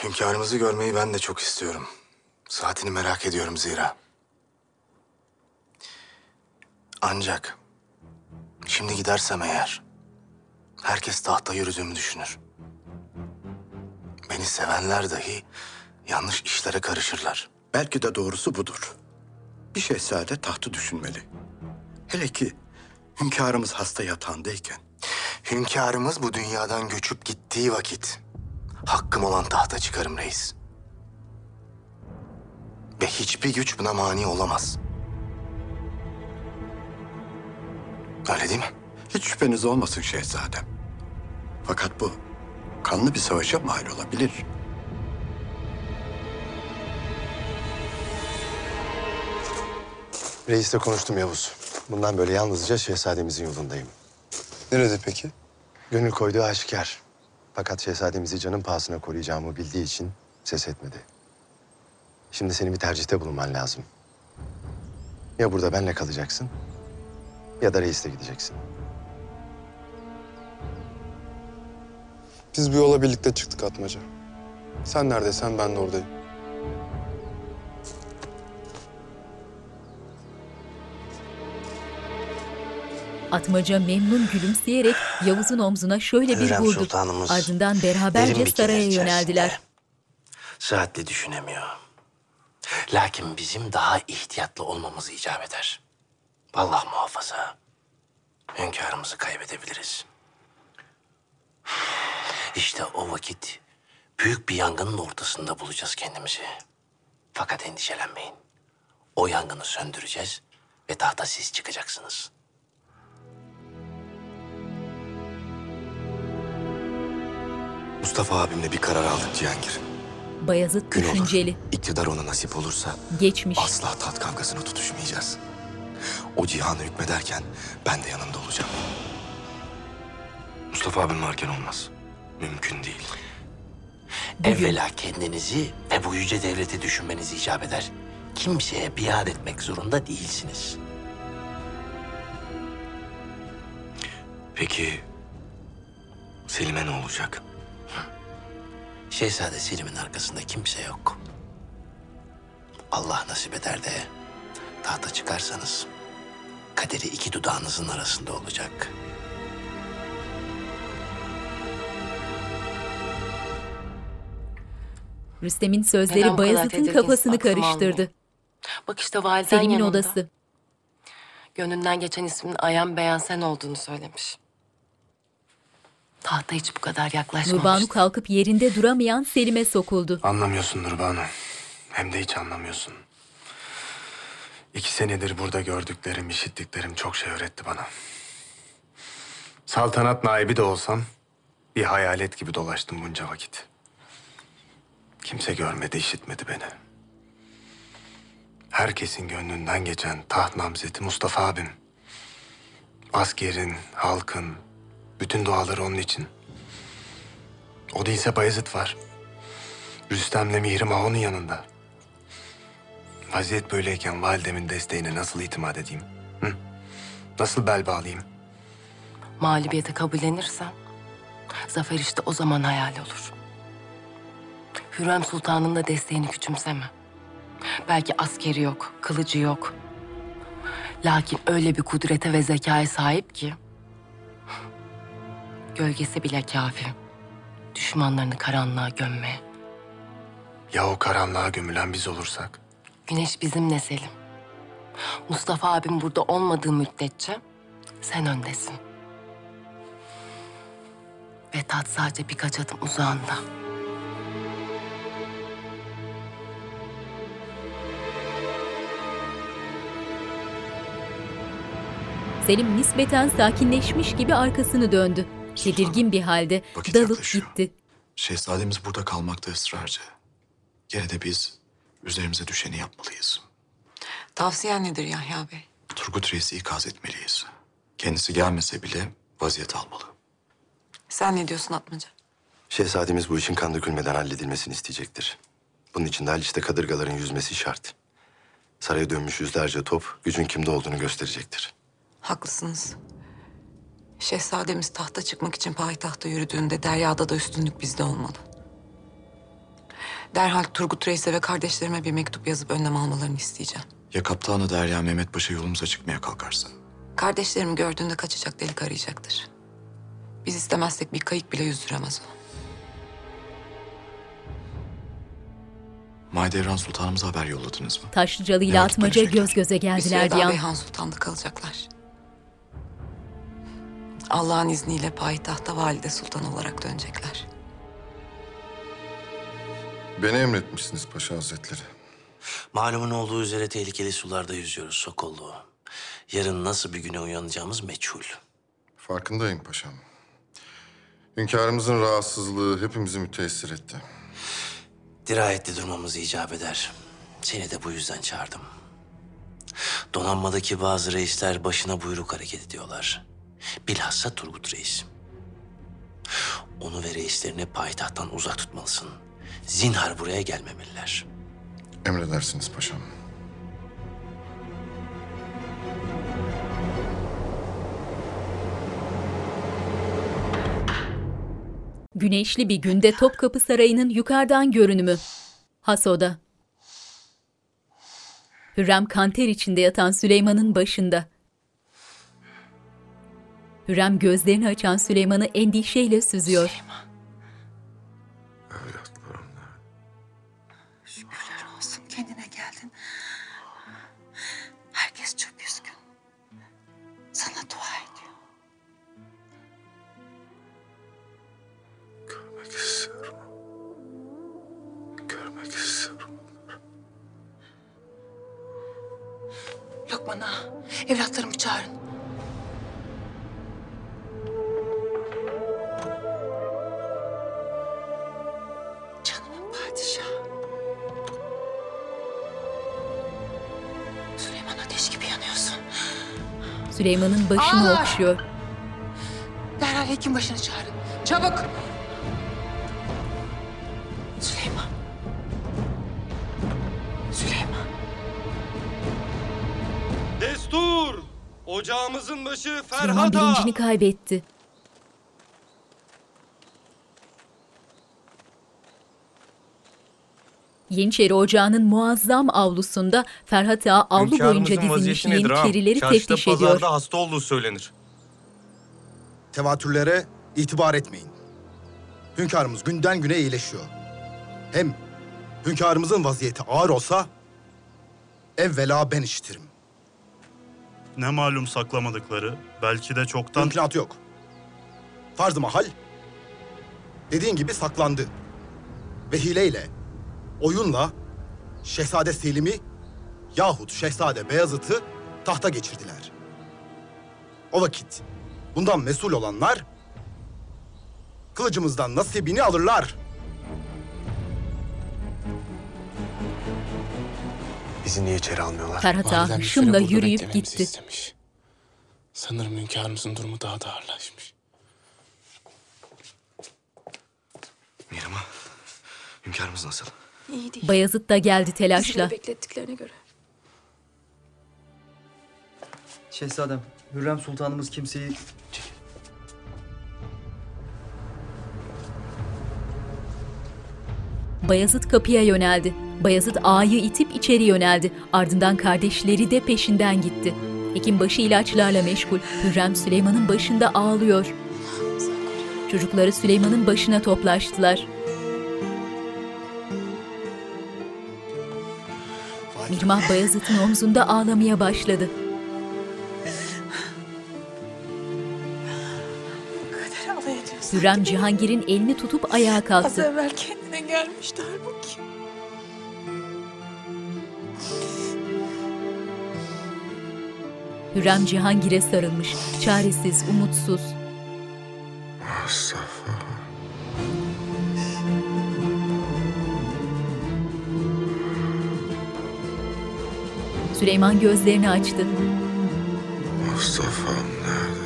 Hünkârımızı görmeyi ben de çok istiyorum. Saatini merak ediyorum zira. Ancak şimdi gidersem eğer herkes tahta yürüdüğümü düşünür. Beni sevenler dahi yanlış işlere karışırlar. Belki de doğrusu budur. Bir şehzade tahtı düşünmeli. Hele ki hünkârımız hasta yatağındayken. Hünkârımız bu dünyadan göçüp gittiği vakit hakkım olan tahta çıkarım reis. Ve hiçbir güç buna mani olamaz. Öyle değil mi? Hiç şüpheniz olmasın şehzadem. Fakat bu kanlı bir savaşa mal olabilir. Reisle konuştum Yavuz. Bundan böyle yalnızca şehzademizin yolundayım. Nerede peki? Gönül koyduğu aşikar. Fakat şehzademizi canın pahasına koruyacağımı bildiği için ses etmedi. Şimdi senin bir tercihte bulunman lazım. Ya burada benle kalacaksın ya da reisle gideceksin. Biz bu yola birlikte çıktık Atmaca. Sen neredeysen ben de oradayım. Atmaca memnun gülümseyerek Yavuz'un omzuna şöyle bir Hürrem vurdu. Sultanımız Ardından derin beraberce keder saraya içerisinde. yöneldiler. Saatli düşünemiyor. Lakin bizim daha ihtiyatlı olmamız icap eder. Allah muhafaza. Hünkârımızı kaybedebiliriz. İşte o vakit büyük bir yangının ortasında bulacağız kendimizi. Fakat endişelenmeyin. O yangını söndüreceğiz ve tahta siz çıkacaksınız. Mustafa abimle bir karar aldık Cihangir. Bayazıt Gün olur. düşünceli. İktidar ona nasip olursa Geçmiş. asla tat kavgasına tutuşmayacağız. O cihanı hükmederken ben de yanında olacağım. Mustafa abim varken olmaz. Mümkün değil. Evvela kendinizi ve bu yüce devleti düşünmeniz icap eder. Kimseye biat etmek zorunda değilsiniz. Peki Selim'e ne olacak? Şehzade Selim'in arkasında kimse yok. Allah nasip eder de tahta çıkarsanız kaderi iki dudağınızın arasında olacak. Rüstem'in sözleri Neden bu kadar Bayazıt'ın tedirginsin? kafasını Aklım karıştırdı. almıyor. Bak işte validen Selim'in yanında. odası. Gönlünden geçen ismin Ayan Beyan sen olduğunu söylemiş. Tahta hiç bu kadar yaklaşmamış. Nurbanu kalkıp yerinde duramayan Selim'e sokuldu. Anlamıyorsun Nurbanu. Hem de hiç anlamıyorsun. İki senedir burada gördüklerim, işittiklerim çok şey öğretti bana. Saltanat naibi de olsam bir hayalet gibi dolaştım bunca vakit. Kimse görmedi, işitmedi beni. Herkesin gönlünden geçen taht namzeti Mustafa abim. Askerin, halkın, bütün duaları onun için. O değilse Bayezid var. Rüstem'le Mihrimah onun yanında. Vaziyet böyleyken validemin desteğine nasıl itimat edeyim? Hı? Nasıl bel bağlayayım? Mağlubiyete kabullenirsen zafer işte o zaman hayal olur. Hürrem Sultan'ın da desteğini küçümseme. Belki askeri yok, kılıcı yok. Lakin öyle bir kudrete ve zekaya sahip ki... ...gölgesi bile kafi. Düşmanlarını karanlığa gömmeye. Ya o karanlığa gömülen biz olursak? Güneş bizimle Selim. Mustafa abim burada olmadığı müddetçe sen öndesin. Ve tat sadece birkaç adım uzağında. Selim nispeten sakinleşmiş gibi arkasını döndü. Tedirgin bir halde Vakit dalıp yaklaşıyor. gitti. Şehzademiz burada kalmakta ısrarcı. Gene de biz üzerimize düşeni yapmalıyız. Tavsiyen nedir Yahya Bey? Turgut Reis'i ikaz etmeliyiz. Kendisi gelmese bile vaziyet almalı. Sen ne diyorsun Atmaca? Şehzademiz bu işin kan dökülmeden halledilmesini isteyecektir. Bunun için de Haliç'te kadırgaların yüzmesi şart. Saraya dönmüş yüzlerce top gücün kimde olduğunu gösterecektir. Haklısınız. Şehzademiz tahta çıkmak için payitahta yürüdüğünde deryada da üstünlük bizde olmalı. Derhal Turgut Reis'e ve kardeşlerime bir mektup yazıp önlem almalarını isteyeceğim. Ya kaptanı Derya Mehmet Paşa yolumuza çıkmaya kalkarsa? Kardeşlerimi gördüğünde kaçacak delik arayacaktır. Biz istemezsek bir kayık bile yüzdüremez onu. Mahidevran Sultanımıza haber yolladınız mı? Taşlıcalı ile Atmaca göz göze Bir geldiler süre bir daha an. Beyhan Sultan'da kalacaklar. Allah'ın izniyle payitahta valide sultan olarak dönecekler. Beni emretmişsiniz Paşa Hazretleri. Malumun olduğu üzere tehlikeli sularda yüzüyoruz Sokollu. Yarın nasıl bir güne uyanacağımız meçhul. Farkındayım paşam. Hünkârımızın rahatsızlığı hepimizi müteessir etti. Dirayetli durmamız icap eder. Seni de bu yüzden çağırdım. Donanmadaki bazı reisler başına buyruk hareket ediyorlar. Bilhassa Turgut Reis. Onu ve reislerini payitahttan uzak tutmalısın. Zinhar buraya gelmemeliler. Emredersiniz paşam. Güneşli bir günde Topkapı Sarayı'nın yukarıdan görünümü. Hasoda. Hürrem kanter içinde yatan Süleyman'ın başında. Hürrem gözlerini açan Süleyman'ı endişeyle süzüyor. Şükürler olsun kendine geldin. Herkes çok üzgün. Sana dua ediyor. Görmek istiyorum. Görmek istiyorum. Lokman ağa, evlatlarımı çağırın. Süleyman'ın başını Aa! okşuyor. Derhal hekim başını çağırın. Çabuk. Süleyman. Süleyman. Destur! Ocağımızın başı Süleyman Ferhat Ağa! bilincini kaybetti. Yeniçeri Ocağı'nın muazzam avlusunda Ferhat Ağa avlu boyunca dizilmiş? Yeniçerileri teftiş ediyor. pazarda hasta olduğu söylenir. Tevatürlere itibar etmeyin. Hünkârımız günden güne iyileşiyor. Hem hünkârımızın vaziyeti ağır olsa evvela ben işitirim. Ne malum saklamadıkları, belki de çoktan... Mümkünatı yok. Farz-ı mahal dediğin gibi saklandı. Ve hileyle, oyunla Şehzade Selim'i yahut Şehzade Beyazıt'ı tahta geçirdiler. O vakit bundan mesul olanlar kılıcımızdan nasibini alırlar. Bizi niye içeri almıyorlar? Ferhat Ağa Validem bir hışımla süre burada yürüyüp beklememizi gitti. istemiş. Sanırım hünkârımızın durumu daha da ağırlaşmış. Mihrimah, hünkârımız nasıl? İyi değil. Bayazıt da geldi Bizi telaşla. de beklettiklerine göre. Şehzadem, Hürrem Sultanımız kimseyi... Bayazıt kapıya yöneldi. Bayazıt ağayı itip içeri yöneldi. Ardından kardeşleri de peşinden gitti. Hekimbaşı ilaçlarla meşgul. Hürrem Süleyman'ın başında ağlıyor. Çocukları Süleyman'ın başına toplaştılar. Mihrimah Bayazıt'ın omzunda ağlamaya başladı. Hürrem Cihangir'in elini tutup ayağa Az kalktı. evvel kendine gelmişti halbuki. Hürrem Cihangir'e sarılmış. Çaresiz, umutsuz. Mustafa. Süleyman gözlerini açtı. Mustafa'm nerede?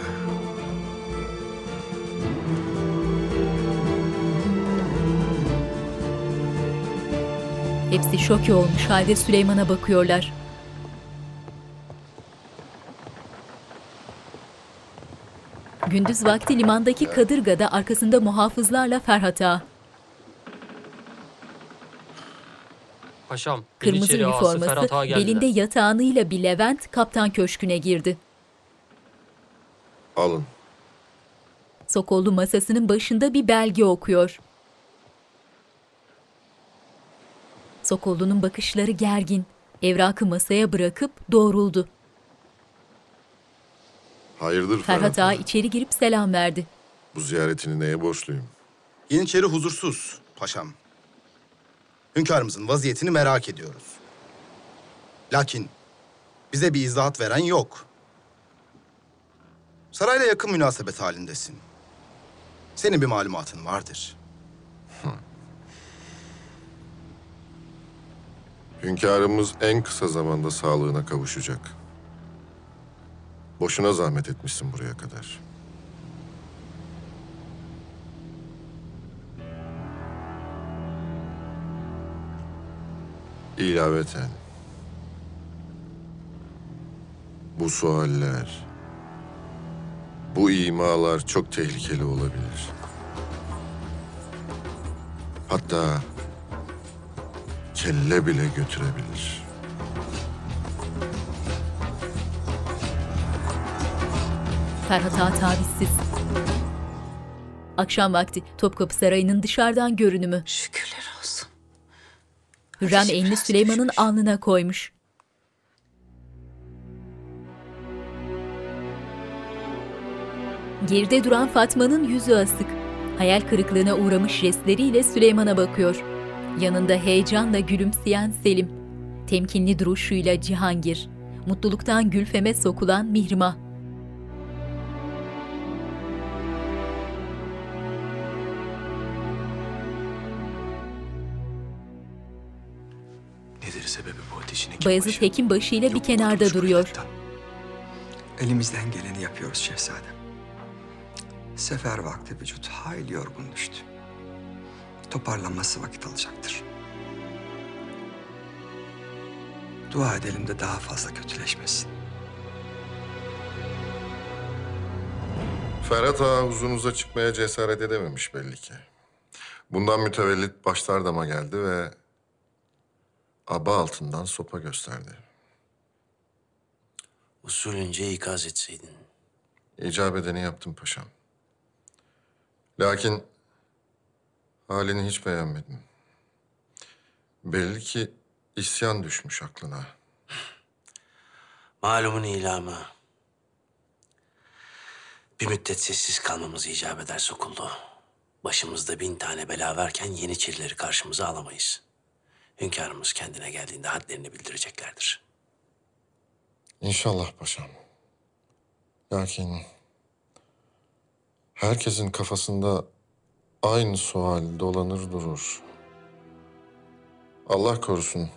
Hepsi şoke olmuş halde Süleyman'a bakıyorlar. Gündüz vakti limandaki kadırgada arkasında muhafızlarla Ferhat Ağa. Paşam, Kırmızı Yeniçeri ağası üniforması, Ferhat Ağa geldiler. belinde yatağınıyla bir Levent kaptan köşküne girdi. Alın. Sokollu masasının başında bir belge okuyor. Sokollu'nun bakışları gergin. Evrakı masaya bırakıp doğruldu. Hayırdır Ferhat Ağa içeri girip selam verdi. Bu ziyaretini neye borçluyum? Yeniçeri huzursuz paşam. Hünkârımızın vaziyetini merak ediyoruz. Lakin bize bir izahat veren yok. Sarayla yakın münasebet halindesin. Senin bir malumatın vardır. Hünkârımız en kısa zamanda sağlığına kavuşacak. Boşuna zahmet etmişsin buraya kadar. İlaveten. Bu sualler, bu imalar çok tehlikeli olabilir. Hatta kelle bile götürebilir. Ferhat Ağa tavizsiz. Akşam vakti Topkapı Sarayı'nın dışarıdan görünümü. Olsun. Hürrem elini Süleyman'ın alnına koymuş. Geride duran Fatma'nın yüzü asık. Hayal kırıklığına uğramış jestleriyle Süleyman'a bakıyor. Yanında heyecanla gülümseyen Selim. Temkinli duruşuyla Cihangir. Mutluluktan Gülfem'e sokulan Mihrimah. Bayezid hekim başıyla bir kenarda duruyor. Elimizden geleni yapıyoruz şehzadem. Sefer vakti vücut hayli yorgun düştü. Toparlanması vakit alacaktır. Dua edelim de daha fazla kötüleşmesin. Ferhat Ağa huzurunuza çıkmaya cesaret edememiş belli ki. Bundan mütevellit başlardama geldi ve aba altından sopa gösterdi. Usulünce ikaz etseydin. İcap edeni yaptım paşam. Lakin halini hiç beğenmedim. Belli ki isyan düşmüş aklına. Malumun ilamı. Bir müddet sessiz kalmamız icap eder Sokullu. Başımızda bin tane bela varken Yeniçerileri karşımıza alamayız. Hünkârımız kendine geldiğinde hadlerini bildireceklerdir. İnşallah paşam. Lakin herkesin kafasında aynı sual dolanır durur. Allah korusun.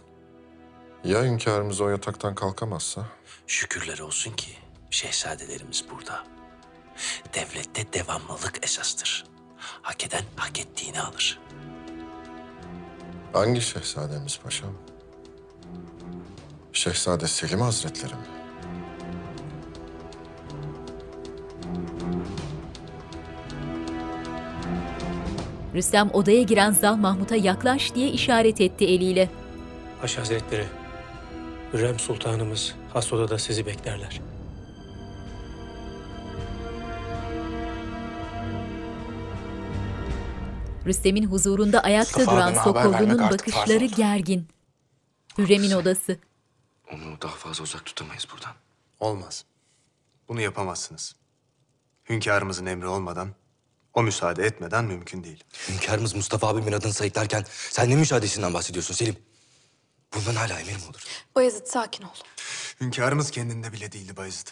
Ya hünkârımız o yataktan kalkamazsa? Şükürler olsun ki şehzadelerimiz burada. Devlette devamlılık esastır. Hak eden hak ettiğini alır. Hangi şehzademiz paşam? Şehzade Selim Hazretleri mi? Rüstem odaya giren Zal Mahmut'a yaklaş diye işaret etti eliyle. Paşa Hazretleri, Hürrem Sultanımız has odada sizi beklerler. Rüstem'in huzurunda ayakta Mustafa duran abime haber Sokollu'nun vermek artık farz bakışları oldu. gergin. Hürrem'in odası. Onu daha fazla uzak tutamayız buradan. Olmaz. Bunu yapamazsınız. Hünkârımızın emri olmadan, o müsaade etmeden mümkün değil. Hünkârımız Mustafa abimin adını sayıklarken sen ne müsaadesinden bahsediyorsun Selim? Bundan hala emir mi olur? Bayezid sakin ol. Hünkârımız kendinde bile değildi Bayezid.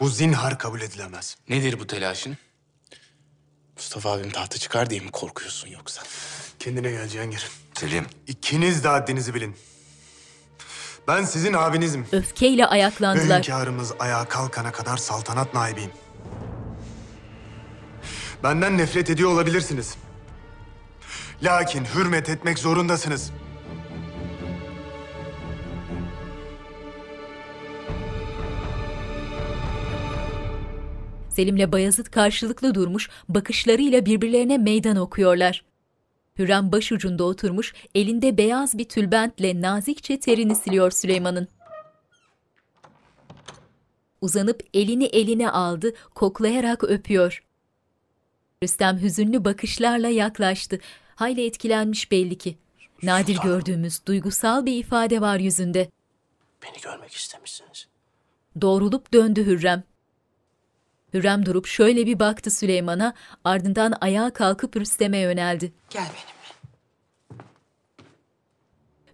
Bu zinhar kabul edilemez. Nedir bu telaşın? Mustafa abim tahta çıkar diye mi korkuyorsun yoksa? Kendine gel Cihangir. Selim. İkiniz de haddinizi bilin. Ben sizin abinizim. Öfkeyle ayaklandılar. hünkârımız ayağa kalkana kadar saltanat naibiyim. Benden nefret ediyor olabilirsiniz. Lakin hürmet etmek zorundasınız. Selim'le Bayezid karşılıklı durmuş, bakışlarıyla birbirlerine meydan okuyorlar. Hürrem başucunda oturmuş, elinde beyaz bir tülbentle nazikçe terini siliyor Süleyman'ın. Uzanıp elini eline aldı, koklayarak öpüyor. Rüstem hüzünlü bakışlarla yaklaştı. Hayli etkilenmiş belli ki. Nadir gördüğümüz duygusal bir ifade var yüzünde. Beni görmek istemişsiniz. Doğrulup döndü Hürrem. Hürrem durup şöyle bir baktı Süleyman'a, ardından ayağa kalkıp Rüstem'e yöneldi. Gel benimle.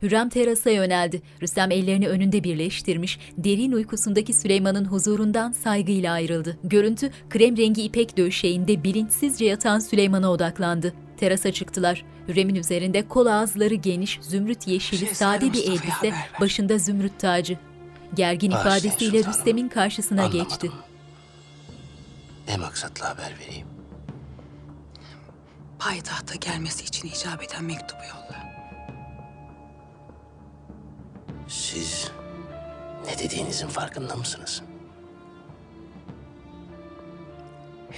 Hürrem terasa yöneldi. Rüstem ellerini önünde birleştirmiş, derin uykusundaki Süleyman'ın huzurundan saygıyla ayrıldı. Görüntü, krem rengi ipek döşeğinde bilinçsizce yatan Süleyman'a odaklandı. Terasa çıktılar. Hürrem'in üzerinde kol ağızları geniş, zümrüt yeşili Şehzade sade bir Mustafa'ya elbise, haber ver. başında zümrüt tacı. Gergin Bağışlayın ifadesiyle sultanım. Rüstem'in karşısına geçti. Ne maksatla haber vereyim? Payitahta gelmesi için icap eden mektubu yolla. Siz ne dediğinizin farkında mısınız?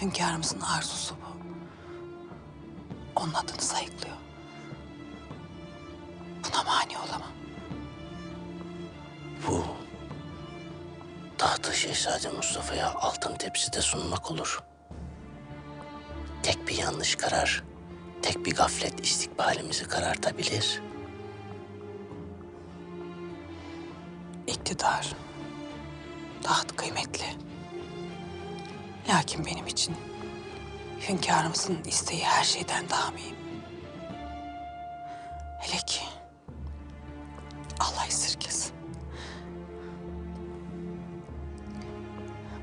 Hünkârımızın arzusu bu. Onun adını sayıklıyor. Buna mani olamam. Bu tahtı Şehzade Mustafa'ya altın tepside sunmak olur. Tek bir yanlış karar, tek bir gaflet istikbalimizi karartabilir. İktidar, taht kıymetli. Lakin benim için hünkârımızın isteği her şeyden daha mühim. Hele ki Allah esirgesin.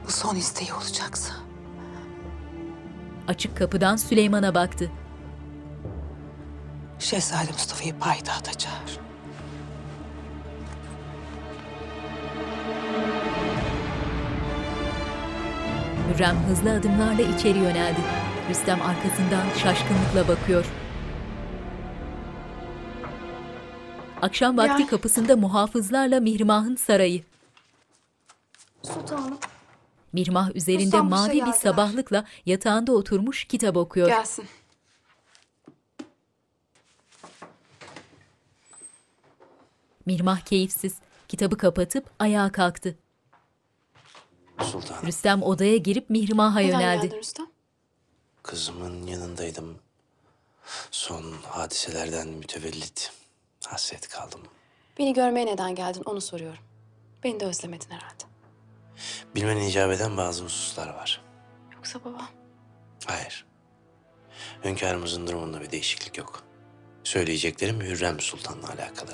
Bu son isteği olacaksa Açık kapıdan Süleyman'a baktı. Şehzade Mustafa'yı payitahta çağır. Hürrem hızlı adımlarla içeri yöneldi. Rüstem arkasından şaşkınlıkla bakıyor. Akşam vakti kapısında muhafızlarla Mihrimah'ın sarayı. Sultanım. Mihrimah üzerinde Paşa mavi bir geldiler. sabahlıkla yatağında oturmuş kitap okuyor. Gelsin. Mihrimah keyifsiz. Kitabı kapatıp ayağa kalktı. Sultanım, Rüstem odaya girip Mihrimah'a Neden yöneldi. geldin Rüstem? kızımın yanındaydım. Son hadiselerden mütevellit hasret kaldım. Beni görmeye neden geldin onu soruyorum. Beni de özlemedin herhalde. Bilmen icap eden bazı hususlar var. Yoksa baba. Hayır. Hünkârımızın durumunda bir değişiklik yok. Söyleyeceklerim Hürrem Sultan'la alakalı.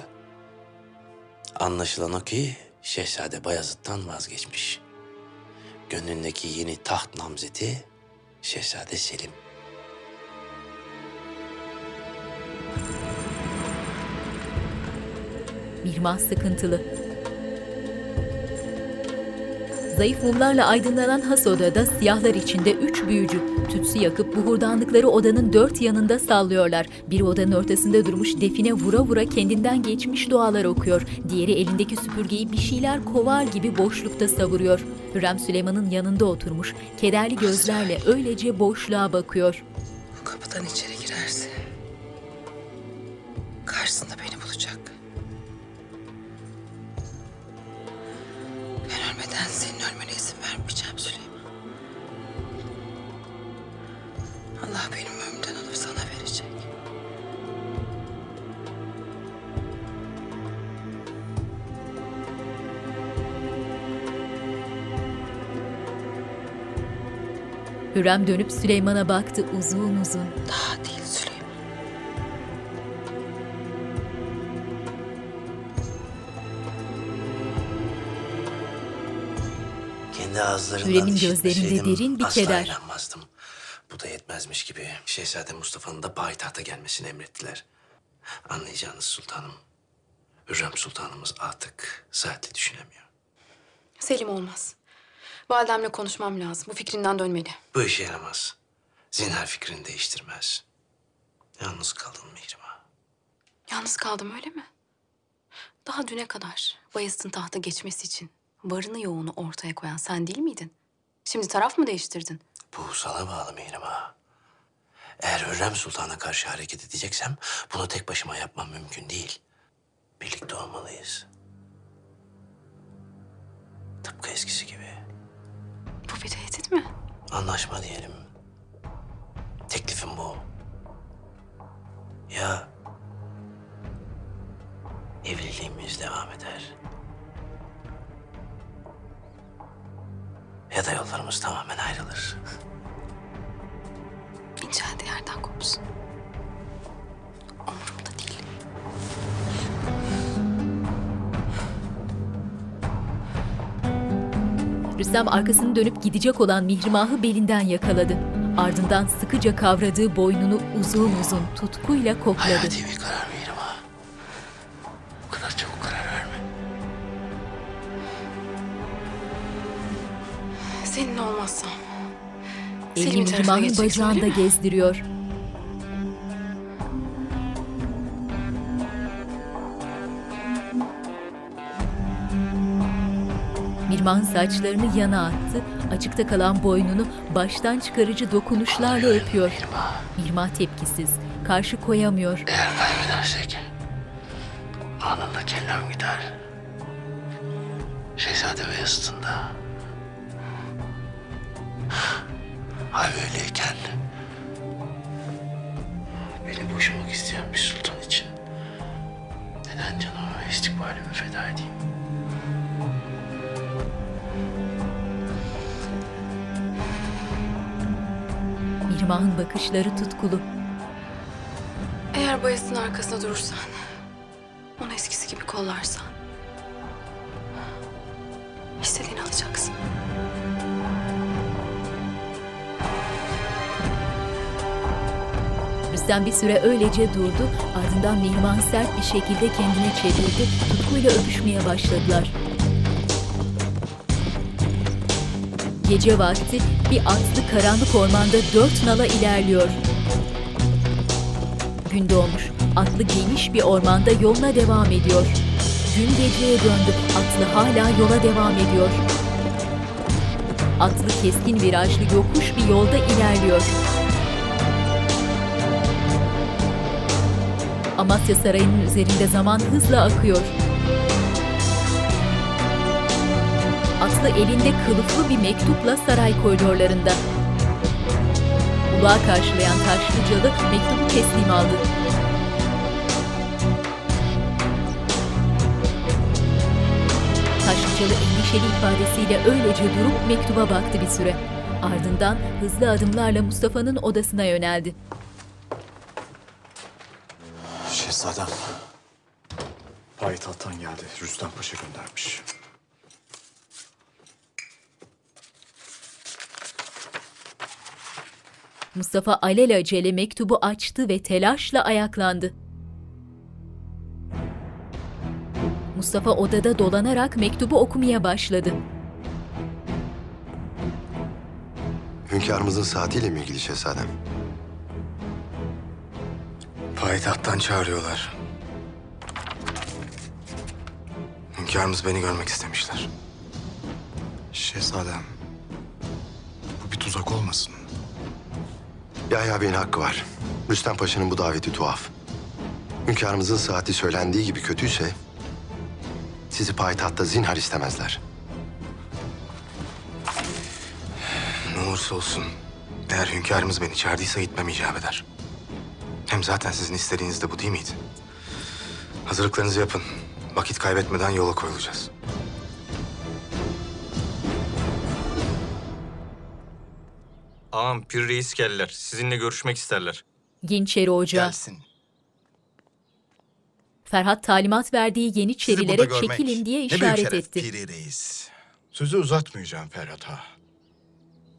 Anlaşılan o ki Şehzade Bayezid'den vazgeçmiş. Gönlündeki yeni taht namzeti Şehzade Selim. Mihrimah sıkıntılı. Zayıf mumlarla aydınlanan has odada siyahlar içinde üç büyücü tütsü yakıp buhurdanlıkları odanın dört yanında sallıyorlar. Biri odanın ortasında durmuş define vura vura kendinden geçmiş dualar okuyor. Diğeri elindeki süpürgeyi bir şeyler kovar gibi boşlukta savuruyor. Hürrem Süleyman'ın yanında oturmuş, kederli gözlerle öylece boşluğa bakıyor. Bu kapıdan içeri girerse karşısında beni ölmeden senin ölmene izin vermeyeceğim Süleyman. Allah benim ömrümden alıp sana verecek. Hürrem dönüp Süleyman'a baktı uzun uzun. Daha değil Kendi ağızlarından Hürrem'in işitmeseydim gözlerinde derin bir asla keder. inanmazdım. Bu da yetmezmiş gibi Şehzade Mustafa'nın da payitahta gelmesini emrettiler. Anlayacağınız sultanım. Hürrem Sultanımız artık saatli düşünemiyor. Selim olmaz. Validemle konuşmam lazım. Bu fikrinden dönmeli. Bu işe yaramaz. Zinhar fikrini değiştirmez. Yalnız kaldın Mihrimah. Yalnız kaldım öyle mi? Daha düne kadar Bayezid'in tahta geçmesi için varını yoğunu ortaya koyan sen değil miydin? Şimdi taraf mı değiştirdin? Bu sana bağlı Mihrimah. Eğer Hürrem Sultan'a karşı hareket edeceksem bunu tek başıma yapmam mümkün değil. Birlikte olmalıyız. Tıpkı eskisi gibi. Bu bir tehdit mi? Anlaşma diyelim. Teklifim bu. Ya evliliğimiz devam eder. Ya da yollarımız tamamen ayrılır. İnceldiği yerden kopsun. Umurumda değil. Rüstem arkasını dönüp gidecek olan Mihrimah'ı belinden yakaladı. Ardından sıkıca kavradığı boynunu uzun uzun tutkuyla kokladı. Hayati bir karar Selim'in geçeceksin, bacağında gezdiriyor. Mirmah'ın saçlarını yana attı, açıkta kalan boynunu baştan çıkarıcı dokunuşlarla öpüyor. Mirmah tepkisiz, karşı koyamıyor. Eğer kaybedersek anında kellem gider. Şehzade Beyazıt'ın da. Hal böyleyken beni boşamak isteyen bir sultan için neden canımı ve istikbalimi feda edeyim? Mirmah'ın bakışları tutkulu. Eğer Bayezid'in arkasında durursan, onu eskisi gibi kollarsan, Rüstem bir süre öylece durdu, ardından Mihrimah'ı sert bir şekilde kendine çevirdi, tutkuyla öpüşmeye başladılar. Gece vakti bir atlı karanlık ormanda dört nala ilerliyor. Gün doğmuş, atlı geniş bir ormanda yoluna devam ediyor. Gün geceye döndü, atlı hala yola devam ediyor. Atlı keskin virajlı yokuş bir yolda ilerliyor. Amasya Sarayı'nın üzerinde zaman hızla akıyor. Atlı elinde kılıflı bir mektupla saray koridorlarında. Uluğa karşılayan Taşlıcalı mektubu teslim aldı. Taşlıcalı endişeli ifadesiyle öylece durup mektuba baktı bir süre. Ardından hızlı adımlarla Mustafa'nın odasına yöneldi. Şehzadem. Payitahttan geldi. Rüstem Paşa göndermiş. Mustafa alelacele mektubu açtı ve telaşla ayaklandı. Mustafa odada dolanarak mektubu okumaya başladı. Hünkârımızın saatiyle mi ilgili şehzadem? Payitahttan çağırıyorlar. Hünkârımız beni görmek istemişler. Şehzadem. Bu bir tuzak olmasın. Yahya Bey'in hakkı var. Rüstem Paşa'nın bu daveti tuhaf. Hünkârımızın saati söylendiği gibi kötüyse... ...sizi payitahtta zinhar istemezler. Ne olursa olsun eğer hünkârımız beni çağırdıysa gitmem icap eder. Hem zaten sizin istediğiniz de bu değil miydi? Hazırlıklarınızı yapın. Vakit kaybetmeden yola koyulacağız. Ağam Pir Reis geldiler. Sizinle görüşmek isterler. Yeniçeri Ocağı. Ferhat talimat verdiği Yeniçerilere çekilin diye işaret etti. Piri Reis. Sözü uzatmayacağım Ferhat Ağa.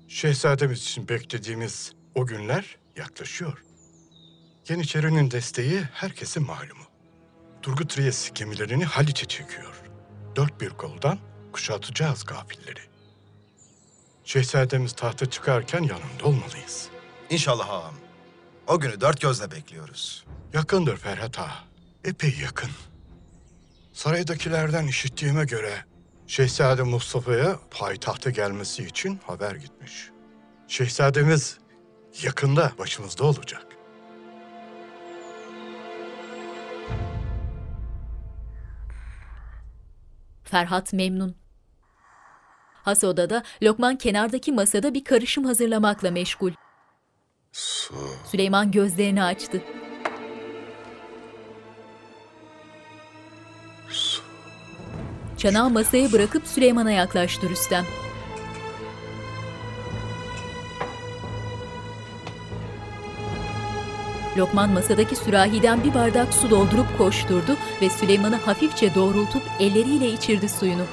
Şehzademiz için beklediğimiz o günler yaklaşıyor. Yeniçerinin desteği herkesin malumu. Turgut Reis gemilerini Haliç'e çekiyor. Dört bir koldan kuşatacağız gafilleri. Şehzademiz tahta çıkarken yanında olmalıyız. İnşallah ağam. O günü dört gözle bekliyoruz. Yakındır Ferhat Ağa. Epey yakın. Saraydakilerden işittiğime göre Şehzade Mustafa'ya payitahta gelmesi için haber gitmiş. Şehzademiz yakında başımızda olacak. Ferhat memnun. Has odada Lokman kenardaki masada bir karışım hazırlamakla meşgul. Su. Süleyman gözlerini açtı. Çanağı masaya bırakıp Süleyman'a yaklaştı Rüstem. Lokman masadaki sürahiden bir bardak su doldurup koşturdu ve Süleyman'ı hafifçe doğrultup elleriyle içirdi suyunu.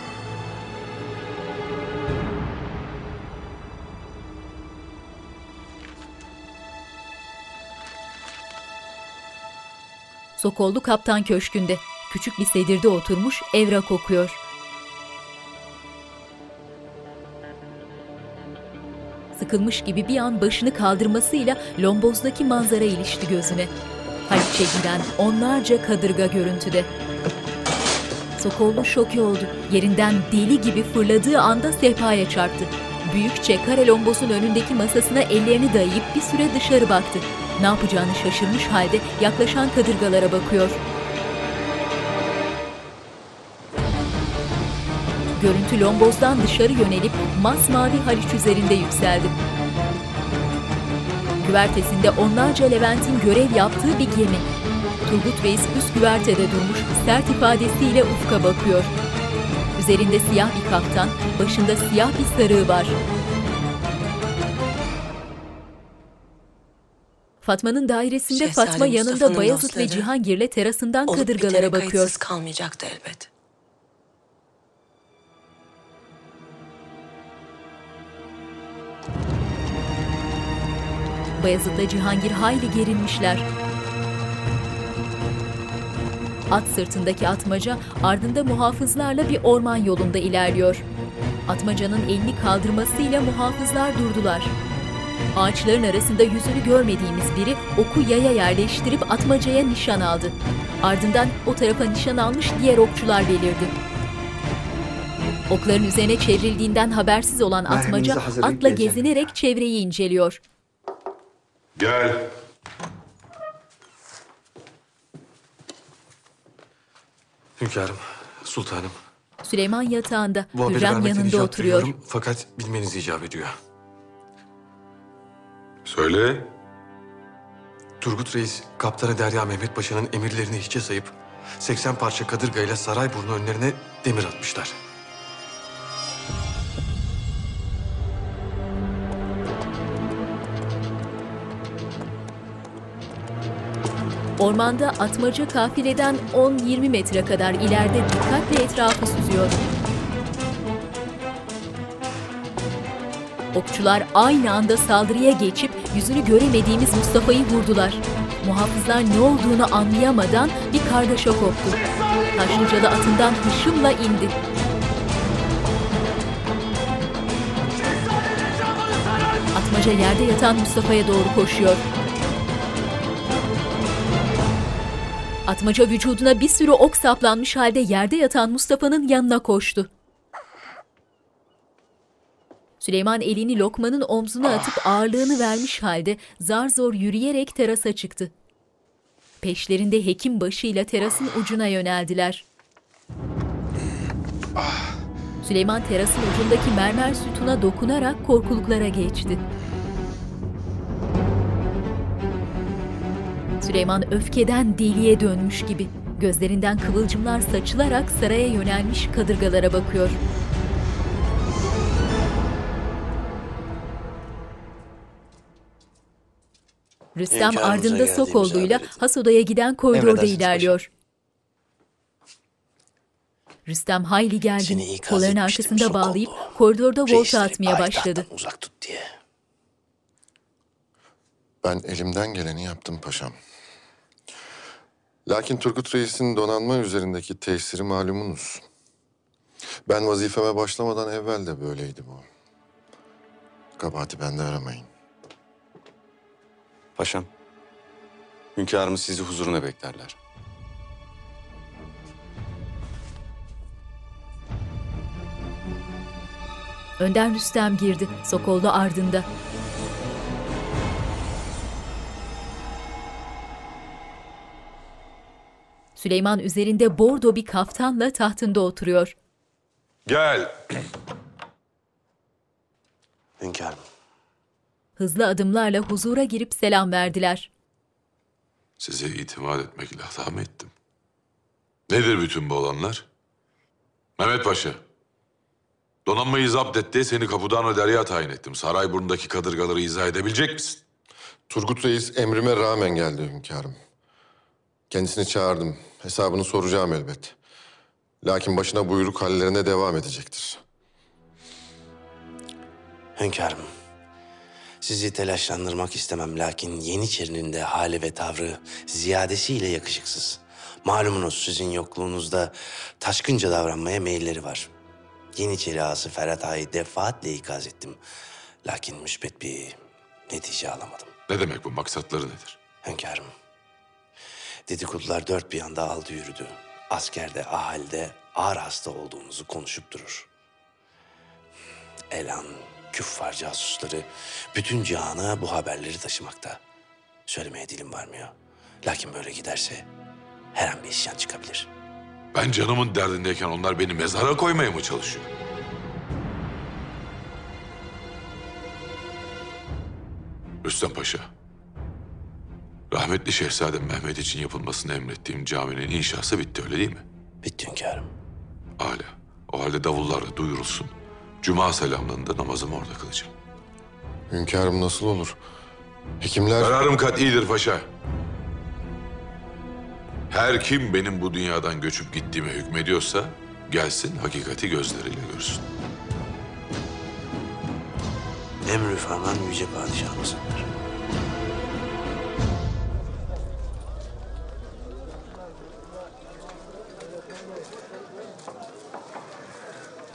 Sokollu kaptan köşkünde. Küçük bir sedirde oturmuş evrak okuyor. Sıkılmış gibi bir an başını kaldırmasıyla lombozdaki manzara ilişti gözüne. Haliç'e giren onlarca kadırga görüntüde. Sokollu şoke oldu. Yerinden deli gibi fırladığı anda sehpaya çarptı. Büyükçe kare lombozun önündeki masasına ellerini dayayıp bir süre dışarı baktı. Ne yapacağını şaşırmış halde yaklaşan kadırgalara bakıyor. Görüntü lombozdan dışarı yönelip masmavi Haliç üzerinde yükseldi. Güvertesinde onlarca Levent'in görev yaptığı bir gemi. Turgut Reis üst güvertede durmuş, sert ifadesiyle ufka bakıyor. Üzerinde siyah bir kaftan, başında siyah bir sarığı var. Fatma'nın dairesinde Şehzade Fatma yanında Mustafa'nın Bayezid ve dostları Cihangir'le terasından Olup kadırgalara bakıyor. kayıtsız kalmayacaktı elbet. Bayezid'le Cihangir hayli gerilmişler. At sırtındaki atmaca ardında muhafızlarla bir orman yolunda ilerliyor. Atmacanın elini kaldırmasıyla muhafızlar durdular. Ağaçların arasında yüzünü görmediğimiz biri oku yaya yerleştirip atmacaya nişan aldı. Ardından o tarafa nişan almış diğer okçular belirdi. Okların üzerine çevrildiğinden habersiz olan atmaca atla gezinerek çevreyi inceliyor. Gel. Hünkârım, sultanım. Süleyman yatağında, Hürrem yanında oturuyor. Fakat bilmeniz icap ediyor. Söyle. Turgut Reis, Kaptanı Derya Mehmet Paşa'nın emirlerini hiçe sayıp 80 parça kadırgayla Sarayburnu önlerine demir atmışlar. Ormanda atmaca kafileden 10-20 metre kadar ileride dikkatle etrafı süzüyor. Okçular aynı anda saldırıya geçip yüzünü göremediğimiz Mustafa'yı vurdular. Muhafızlar ne olduğunu anlayamadan bir kargaşa koptu. Taşlıcalı atından hışımla indi. Atmaca yerde yatan Mustafa'ya doğru koşuyor. Atmaca vücuduna bir sürü ok saplanmış halde yerde yatan Mustafa'nın yanına koştu. Süleyman elini Lokman'ın omzuna atıp ağırlığını vermiş halde zar zor yürüyerek terasa çıktı. Peşlerinde hekim başıyla terasın ucuna yöneldiler. Süleyman terasın ucundaki mermer sütuna dokunarak korkuluklara geçti. Süleyman öfkeden deliye dönmüş gibi gözlerinden kıvılcımlar saçılarak saraya yönelmiş kadırgalara bakıyor. Rüstem Hünkârımıza ardında geldiğimizi Sokollu'yla haber edin. has odaya giden koridorda Emredersiniz ilerliyor. Rüstem hayli gergin, Seni ikaz kollarını etmiştim arkasında Sokollu. bağlayıp koridorda volta Reisleri atmaya başladı. uzak tut diye. Ben elimden geleni yaptım paşam. Lakin Turgut Reis'in donanma üzerindeki tesiri malumunuz. Ben vazifeme başlamadan evvel de böyleydi bu. Kabahati bende aramayın. Paşam, hünkârımız sizi huzuruna beklerler. Önder Rüstem girdi. Sokollu ardında. Süleyman üzerinde bordo bir kaftanla tahtında oturuyor. Gel. Hünkârım. Hızlı adımlarla huzura girip selam verdiler. Size itimat etmekle hata mı ettim? Nedir bütün bu olanlar? Mehmet Paşa. Donanmayı zapt etti, seni kapıdan o derya tayin ettim. Sarayburnu'ndaki kadırgaları izah edebilecek misin? Turgut Reis emrime rağmen geldi hünkârım. Kendisini çağırdım. Hesabını soracağım elbet. Lakin başına buyruk hallerine devam edecektir. Hünkârım. Sizi telaşlandırmak istemem lakin Yeniçeri'nin de hali ve tavrı ziyadesiyle yakışıksız. Malumunuz sizin yokluğunuzda taşkınca davranmaya meyilleri var. Yeniçeri ağası Ferhat Ağa'yı defaatle ikaz ettim. Lakin müsbet bir netice alamadım. Ne demek bu? Maksatları nedir? Hünkârım. Dedikodular dört bir yanda aldı yürüdü. Askerde, ahalide ağır hasta olduğunuzu konuşup durur. Elan, küffar casusları bütün cihana bu haberleri taşımakta. Söylemeye dilim varmıyor. Lakin böyle giderse her an bir isyan çıkabilir. Ben canımın derdindeyken onlar beni mezara koymaya mı çalışıyor? Rüstem Paşa. Rahmetli Şehzadem Mehmet için yapılmasını emrettiğim caminin inşası bitti öyle değil mi? Bitti hünkârım. Hala. O halde davullarla duyurulsun. Cuma selamlarında namazımı orada kılacağım. Hünkârım nasıl olur? Hekimler... Kararım kat'idir paşa. Her kim benim bu dünyadan göçüp gittiğime hükmediyorsa gelsin hakikati gözleriyle görsün. Emrü ferman yüce padişahımızındır.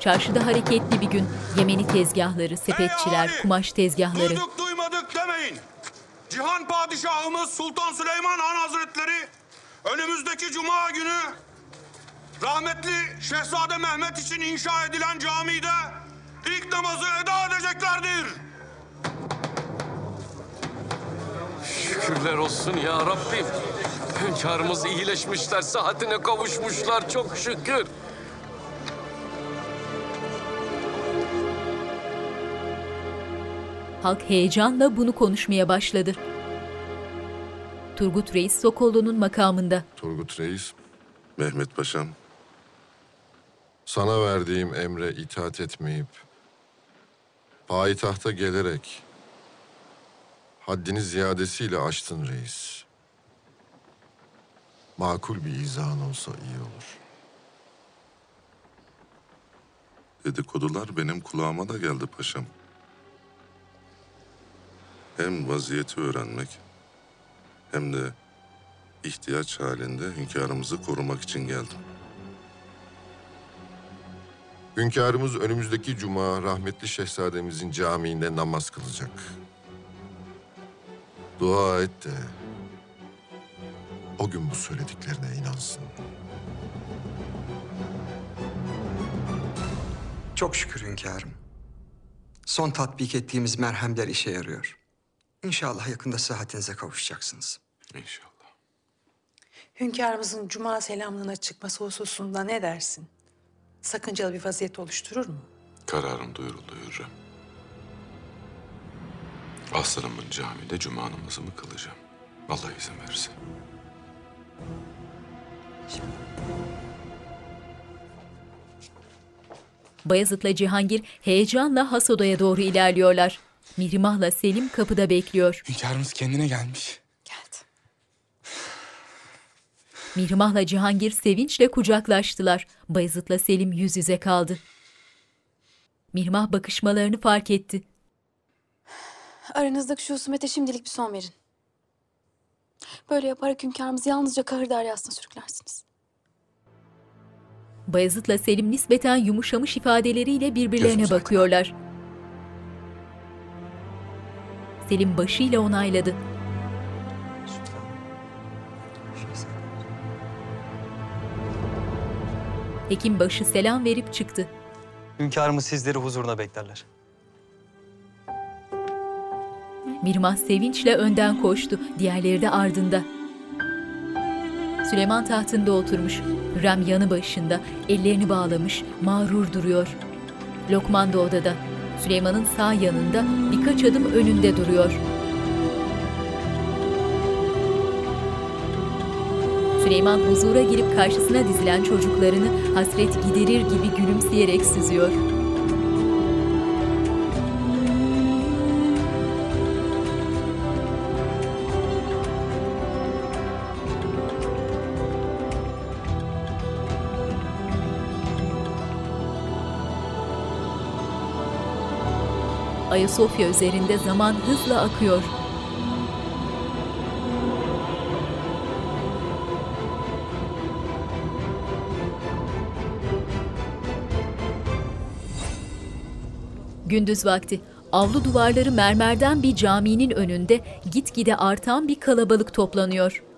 Çarşıda hareketli bir gün. Yemeni tezgahları, sepetçiler, kumaş tezgahları. Duyduk duymadık demeyin. Cihan Padişahımız Sultan Süleyman Han Hazretleri önümüzdeki cuma günü rahmetli Şehzade Mehmet için inşa edilen camide ilk namazı eda edeceklerdir. Şükürler olsun ya Rabbim. Hünkârımız iyileşmişler, sıhhatine kavuşmuşlar çok şükür. Halk heyecanla bunu konuşmaya başladı. Turgut Reis Sokollu'nun makamında. Turgut Reis, Mehmet Paşam. Sana verdiğim emre itaat etmeyip payitahta gelerek haddini ziyadesiyle aştın reis. Makul bir izahın olsa iyi olur. Dedikodular benim kulağıma da geldi paşam. Hem vaziyeti öğrenmek hem de ihtiyaç halinde hünkârımızı korumak için geldim. Hünkârımız önümüzdeki cuma rahmetli şehzademizin camiinde namaz kılacak. Dua et de o gün bu söylediklerine inansın. Çok şükür hünkârım. Son tatbik ettiğimiz merhemler işe yarıyor. İnşallah yakında sıhhatinize kavuşacaksınız. İnşallah. Hünkârımızın cuma selamlığına çıkması hususunda ne dersin? Sakıncalı bir vaziyet oluşturur mu? Kararım duyuruldu Hürrem. Aslanımın camide cuma namazımı kılacağım. Allah izin verirse. Bayezid'le Cihangir heyecanla has odaya doğru ilerliyorlar. Mihrimah'la Selim kapıda bekliyor. Hünkârımız kendine gelmiş. Mihrimah'la Cihangir sevinçle kucaklaştılar. Bayezid'le Selim yüz yüze kaldı. Mihrimah bakışmalarını fark etti. Aranızdaki şu husumete şimdilik bir son verin. Böyle yaparak hünkârımızı yalnızca kahır deryasına sürüklersiniz. Bayezid'le Selim nispeten yumuşamış ifadeleriyle birbirlerine Gözünüzü bakıyorlar. Selim başıyla onayladı. Hekim başı selam verip çıktı. Hünkârımız sizleri huzuruna beklerler. Mirmah sevinçle önden koştu, diğerleri de ardında. Süleyman tahtında oturmuş, Hürrem yanı başında, ellerini bağlamış, mağrur duruyor. Lokman da odada, Süleyman'ın sağ yanında, birkaç adım önünde duruyor. Süleyman huzura girip karşısına dizilen çocuklarını hasret giderir gibi gülümseyerek süzüyor. Ayasofya üzerinde zaman hızla akıyor. Gündüz vakti avlu duvarları mermerden bir caminin önünde gitgide artan bir kalabalık toplanıyor.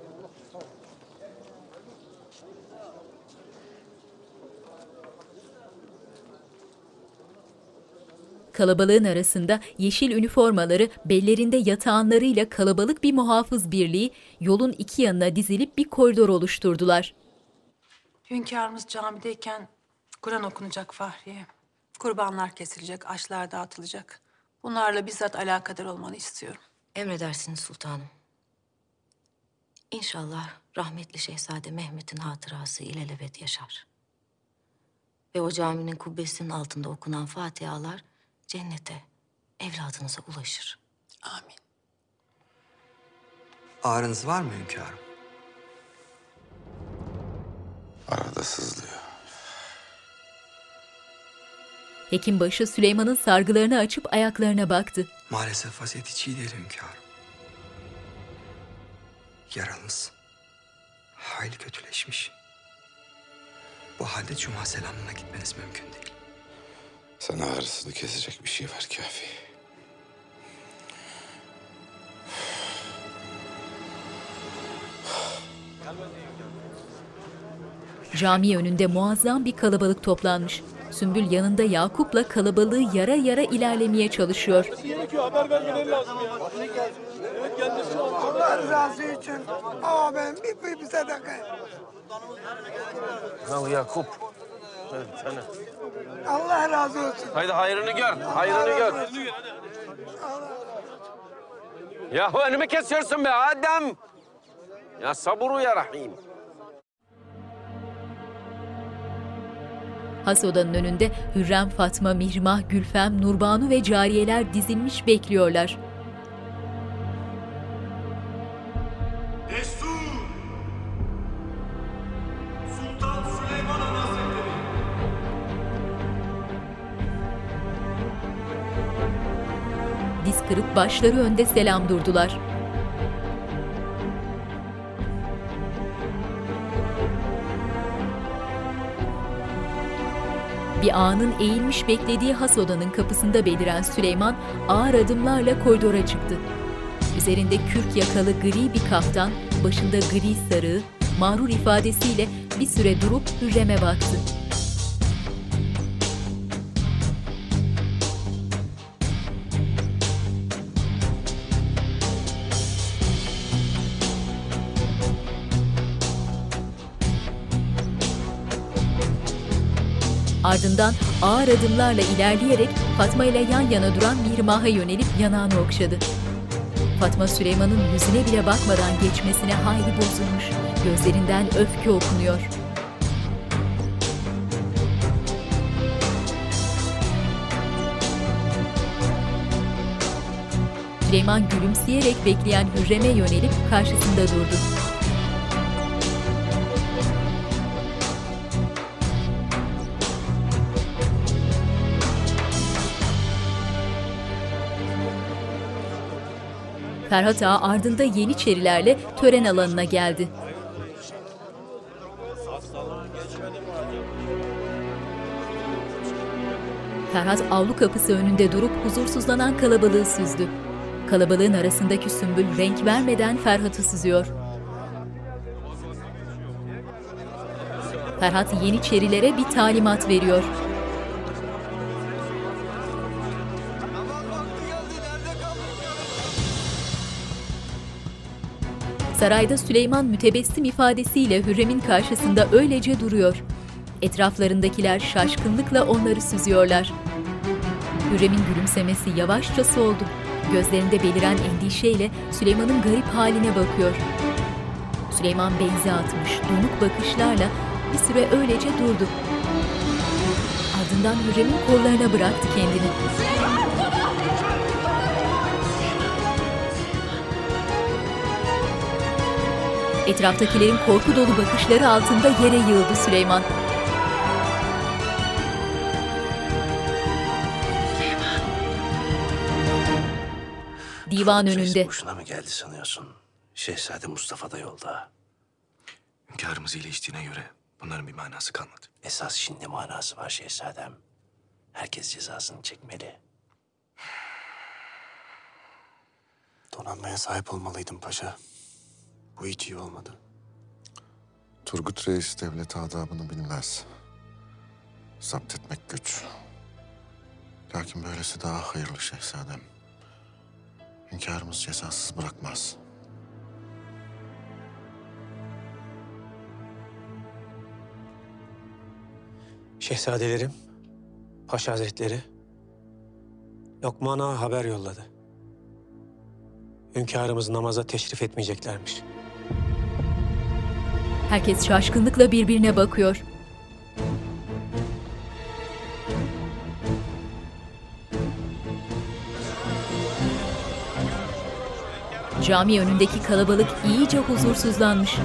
Kalabalığın arasında yeşil üniformaları, bellerinde yatağanlarıyla kalabalık bir muhafız birliği yolun iki yanına dizilip bir koridor oluşturdular. Hünkârımız camideyken Kur'an okunacak Fahriye. Kurbanlar kesilecek, aşlar dağıtılacak. Bunlarla bizzat alakadar olmanı istiyorum. Emredersiniz sultanım. İnşallah rahmetli Şehzade Mehmet'in hatırası ilelebet yaşar. Ve o caminin kubbesinin altında okunan fatihalar cennete, evladınıza ulaşır. Amin. Ağrınız var mı hünkârım? Arada sızlıyor. Hekimbaşı Süleyman'ın sargılarını açıp ayaklarına baktı. Maalesef vaziyet hiç iyi değil hünkârım. Yaralınız hayli kötüleşmiş. Bu halde cuma selamına gitmeniz mümkün değil. Sana ağrısını kesecek bir şey var kafi. Cami önünde muazzam bir kalabalık toplanmış. Sümbül yanında Yakup'la kalabalığı yara yara ilerlemeye çalışıyor. haber vermeleri lazım ya. Evet gelmesin Allah rızası için. Ama ben bir, bir, bir sadaka. Ya Yakup. Sana. Allah razı olsun. Haydi hayrını gör, hayrını gör. Yahu önümü kesiyorsun be Adem. Ya saburu ya Rahim. Has odanın önünde Hürrem, Fatma, Mihrimah, Gülfem, Nurbanu ve cariyeler dizilmiş bekliyorlar. Diz kırıp başları önde selam durdular. Bir anın eğilmiş beklediği has odanın kapısında beliren Süleyman ağır adımlarla koridora çıktı. Üzerinde kürk yakalı gri bir kaftan, başında gri sarığı, mağrur ifadesiyle bir süre durup Hürrem'e baktı. Ardından ağır adımlarla ilerleyerek Fatma ile yan yana duran Mihrimah'a yönelip yanağını okşadı. Fatma Süleyman'ın yüzüne bile bakmadan geçmesine hayli bozulmuş. Gözlerinden öfke okunuyor. Süleyman gülümseyerek bekleyen Hürrem'e yönelip karşısında durdu. Ferhat Ağa ardında Yeniçerilerle tören alanına geldi. Ferhat avlu kapısı önünde durup huzursuzlanan kalabalığı süzdü. Kalabalığın arasındaki sümbül renk vermeden Ferhat'ı süzüyor. Ferhat Yeniçerilere bir talimat veriyor. Sarayda Süleyman mütebessim ifadesiyle Hürrem'in karşısında öylece duruyor. Etraflarındakiler şaşkınlıkla onları süzüyorlar. Hürrem'in gülümsemesi yavaşça soldu. Gözlerinde beliren endişeyle Süleyman'ın garip haline bakıyor. Süleyman benzi atmış, donuk bakışlarla bir süre öylece durdu. Ardından Hürrem'in kollarına bıraktı kendini. Etraftakilerin korku dolu bakışları altında yere yığıldı Süleyman. Divan önünde. Boşuna mı geldi sanıyorsun? Şehzade Mustafa da yolda. Hünkârımız iyileştiğine göre bunların bir manası kalmadı. Esas şimdi manası var şehzadem. Herkes cezasını çekmeli. Donanmaya sahip olmalıydım paşa. Bu hiç iyi olmadı. Turgut Reis devlet adabını bilmez. Zapt etmek güç. Lakin böylesi daha hayırlı şehzadem. Hünkârımız cezasız bırakmaz. Şehzadelerim, Paşa Hazretleri, Lokman Ağa haber yolladı. Hünkârımız namaza teşrif etmeyeceklermiş. Herkes şaşkınlıkla birbirine bakıyor. Cami önündeki kalabalık iyice huzursuzlanmış.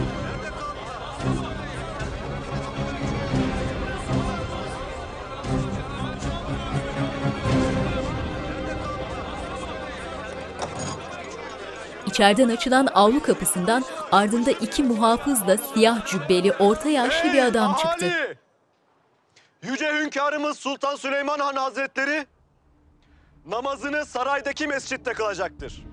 İçeriden açılan avlu kapısından ardında iki muhafızla siyah cübbeli orta yaşlı bir adam çıktı. Ali! Yüce Hünkârımız Sultan Süleyman Han Hazretleri namazını saraydaki mescitte kılacaktır.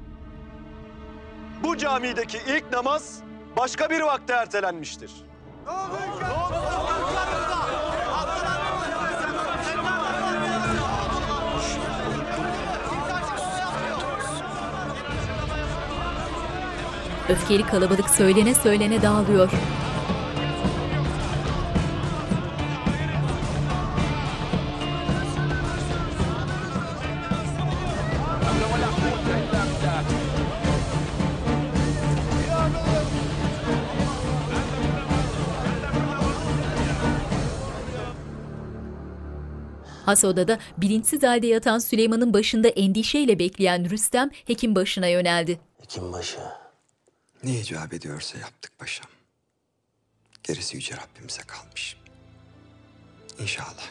Bu camideki ilk namaz başka bir vakte ertelenmiştir. Öfkeli kalabalık söylene söylene dağılıyor. Has odada bilinçsiz halde yatan Süleyman'ın başında endişeyle bekleyen Rüstem hekim başına yöneldi. Hekim başı. Ne icap ediyorsa yaptık paşam. Gerisi yüce Rabbimize kalmış. İnşallah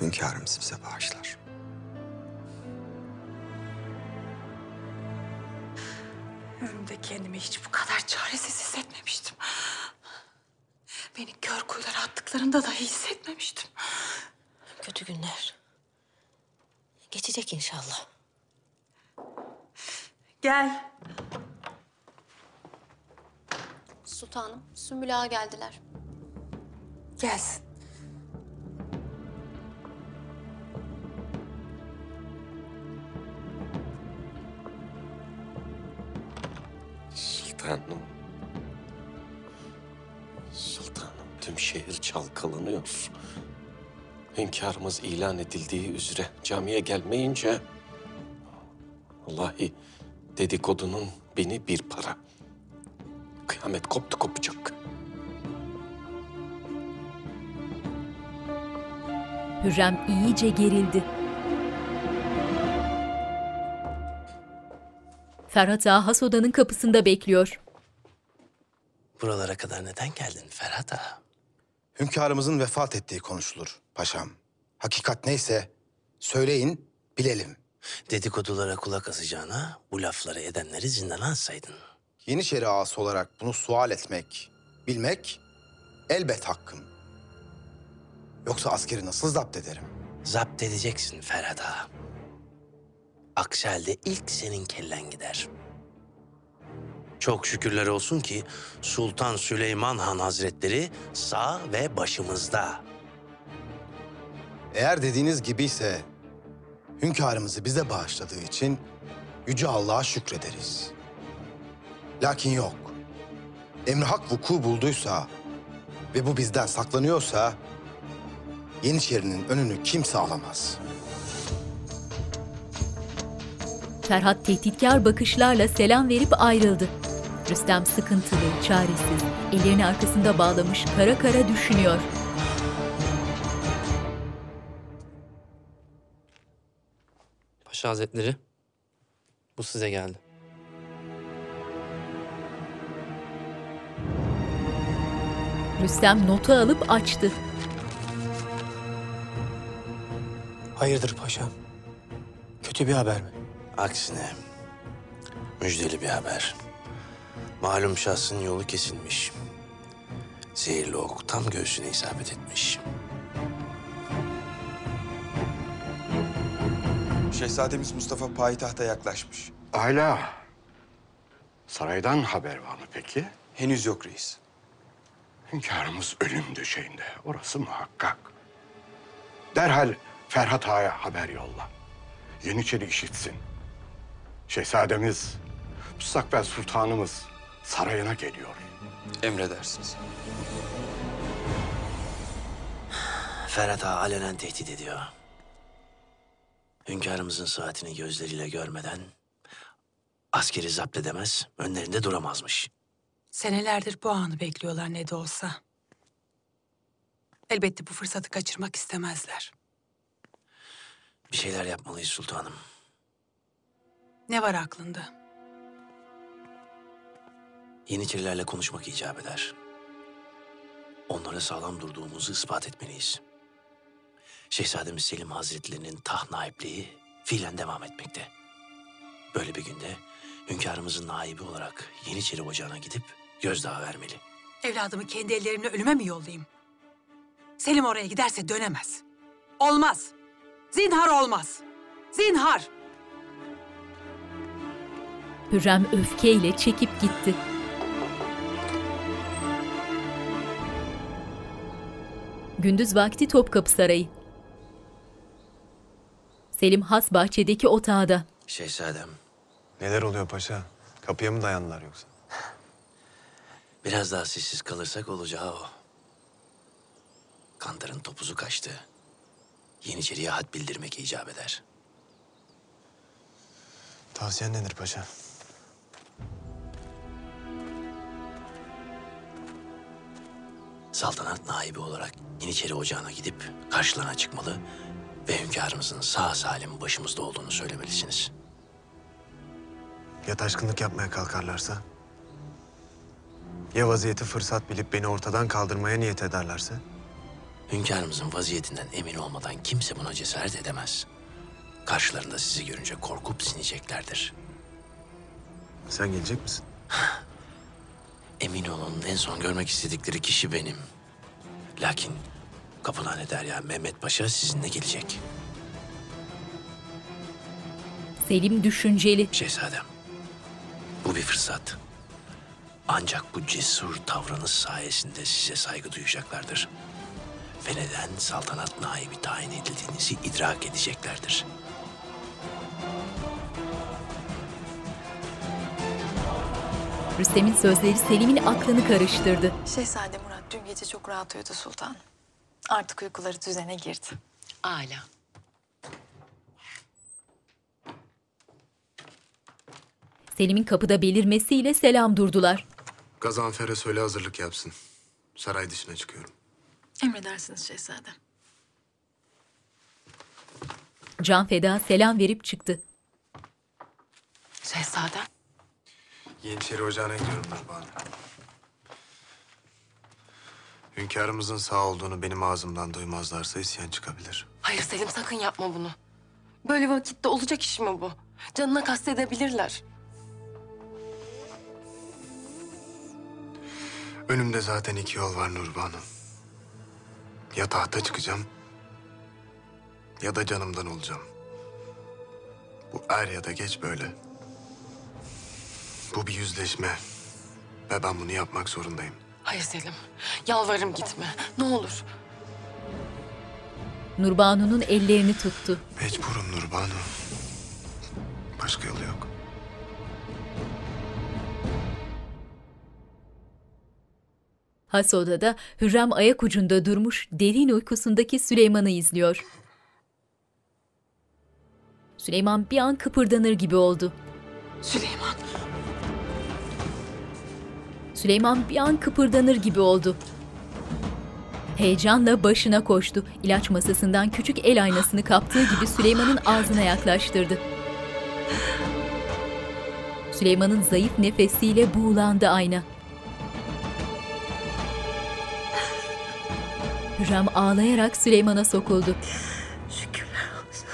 hünkârımız bize bağışlar. Ömrümde kendimi hiç bu kadar çaresiz hissetmemiştim. Beni kör kuyulara attıklarında dahi hissetmemiştim. Kötü günler. Geçecek inşallah. Gel. Sultanım, Sümbül Ağa geldiler. Gelsin. Sultanım. Sultanım tüm şehir çalkalanıyor. Hünkârımız ilan edildiği üzere camiye gelmeyince... Vallahi dedikodunun beni bir para. Kıyamet koptu kopacak. Hürrem iyice gerildi. Ferhat Ağa has odanın kapısında bekliyor. Buralara kadar neden geldin Ferhat Ağa? Hünkârımızın vefat ettiği konuşulur paşam. Hakikat neyse söyleyin bilelim. Dedikodulara kulak asacağına bu lafları edenleri zindana atsaydın. Yeniçeri ağası olarak bunu sual etmek, bilmek elbet hakkım. Yoksa askeri nasıl zapt ederim? Zapt edeceksin Ferhat Ağa. Aksi halde ilk senin kellen gider. Çok şükürler olsun ki Sultan Süleyman Han Hazretleri sağ ve başımızda. Eğer dediğiniz gibiyse hünkârımızı bize bağışladığı için Yüce Allah'a şükrederiz. Lakin yok. Emri hak vuku bulduysa ve bu bizden saklanıyorsa Yeniçeri'nin önünü kimse alamaz. Ferhat tehditkar bakışlarla selam verip ayrıldı. Rüstem sıkıntılı, çaresiz, ellerini arkasında bağlamış kara kara düşünüyor. Paşa Hazretleri, bu size geldi. Rüstem notu alıp açtı. Hayırdır paşam? Kötü bir haber mi? Aksine müjdeli bir haber. Malum şahsın yolu kesilmiş. Zehirli ok tam göğsüne isabet etmiş. Şehzademiz Mustafa payitahta yaklaşmış. Hala. Saraydan haber var mı peki? Henüz yok reis. Hünkârımız ölüm döşeğinde. Orası muhakkak. Derhal Ferhat Ağa'ya haber yolla. Yeniçeri işitsin. Şehzademiz, müstakbel sultanımız sarayına geliyor. Emredersiniz. Ferhat Ağa alenen tehdit ediyor. Hünkârımızın saatini gözleriyle görmeden askeri zapt edemez, önlerinde duramazmış. Senelerdir bu anı bekliyorlar ne de olsa. Elbette bu fırsatı kaçırmak istemezler. Bir şeyler yapmalıyız sultanım. Ne var aklında? Yeniçerilerle konuşmak icap eder. Onlara sağlam durduğumuzu ispat etmeliyiz. Şehzademiz Selim Hazretlerinin taht naipliği fiilen devam etmekte. Böyle bir günde hünkârımızın naibi olarak Yeniçeri Ocağı'na gidip gözdağı vermeli. Evladımı kendi ellerimle ölüme mi yollayayım? Selim oraya giderse dönemez. Olmaz. Zinhar olmaz. Zinhar. Hürrem öfkeyle çekip gitti. Gündüz vakti Topkapı Sarayı. Selim has bahçedeki otağda. Şehzadem, Neler oluyor paşa? Kapıya mı dayandılar yoksa? Biraz daha sessiz kalırsak olacağı o. Kantar'ın topuzu kaçtı. Yeniçeriye had bildirmek icap eder. Tavsiyen nedir paşa? Saltanat naibi olarak Yeniçeri Ocağı'na gidip karşılarına çıkmalı ve hünkârımızın sağ salim başımızda olduğunu söylemelisiniz. Ya taşkınlık yapmaya kalkarlarsa? Ya vaziyeti fırsat bilip beni ortadan kaldırmaya niyet ederlerse? Hünkârımızın vaziyetinden emin olmadan kimse buna cesaret edemez. Karşılarında sizi görünce korkup sineceklerdir. Sen gelecek misin? <sighs> Emin olun en son görmek istedikleri kişi benim. Lakin Kapıhane Derya Mehmet Paşa sizinle gelecek. Selim düşünceli. Şehzadem, bu bir fırsat. Ancak bu cesur tavrınız sayesinde size saygı duyacaklardır. Ve neden saltanat naibi tayin edildiğinizi idrak edeceklerdir. Rüstem'in sözleri Selim'in aklını karıştırdı. Şehzade Murat dün gece çok rahat uyudu sultan. Artık uykuları düzene girdi. Âlâ. Selim'in kapıda belirmesiyle selam durdular. Gazanfer'e söyle hazırlık yapsın. Saray dışına çıkıyorum. Emredersiniz şehzadem. Can Feda selam verip çıktı. Şehzadem. Yeniçeri Ocağı'na gidiyorum Nurbanu. Hünkârımızın sağ olduğunu benim ağzımdan duymazlarsa isyan çıkabilir. Hayır Selim sakın yapma bunu. Böyle vakitte olacak iş mi bu? Canına kastedebilirler. Önümde zaten iki yol var Nurbanu. Ya tahta çıkacağım ya da canımdan olacağım. Bu er ya da geç böyle. Bu bir yüzleşme ve ben bunu yapmak zorundayım. Hayır Selim. Yalvarırım gitme. Ne olur. Nurbanu'nun ellerini tuttu. Mecburum Nurbanu. Başka yolu yok. Has odada Hürrem ayak ucunda durmuş derin uykusundaki Süleyman'ı izliyor. Süleyman bir an kıpırdanır gibi oldu. Süleyman. Süleyman bir an kıpırdanır gibi oldu. Heyecanla başına koştu. İlaç masasından küçük el aynasını kaptığı gibi Süleyman'ın ağzına yaklaştırdı. Süleyman'ın zayıf nefesiyle buğulandı ayna. Hürrem ağlayarak Süleyman'a sokuldu. Şükürler olsun.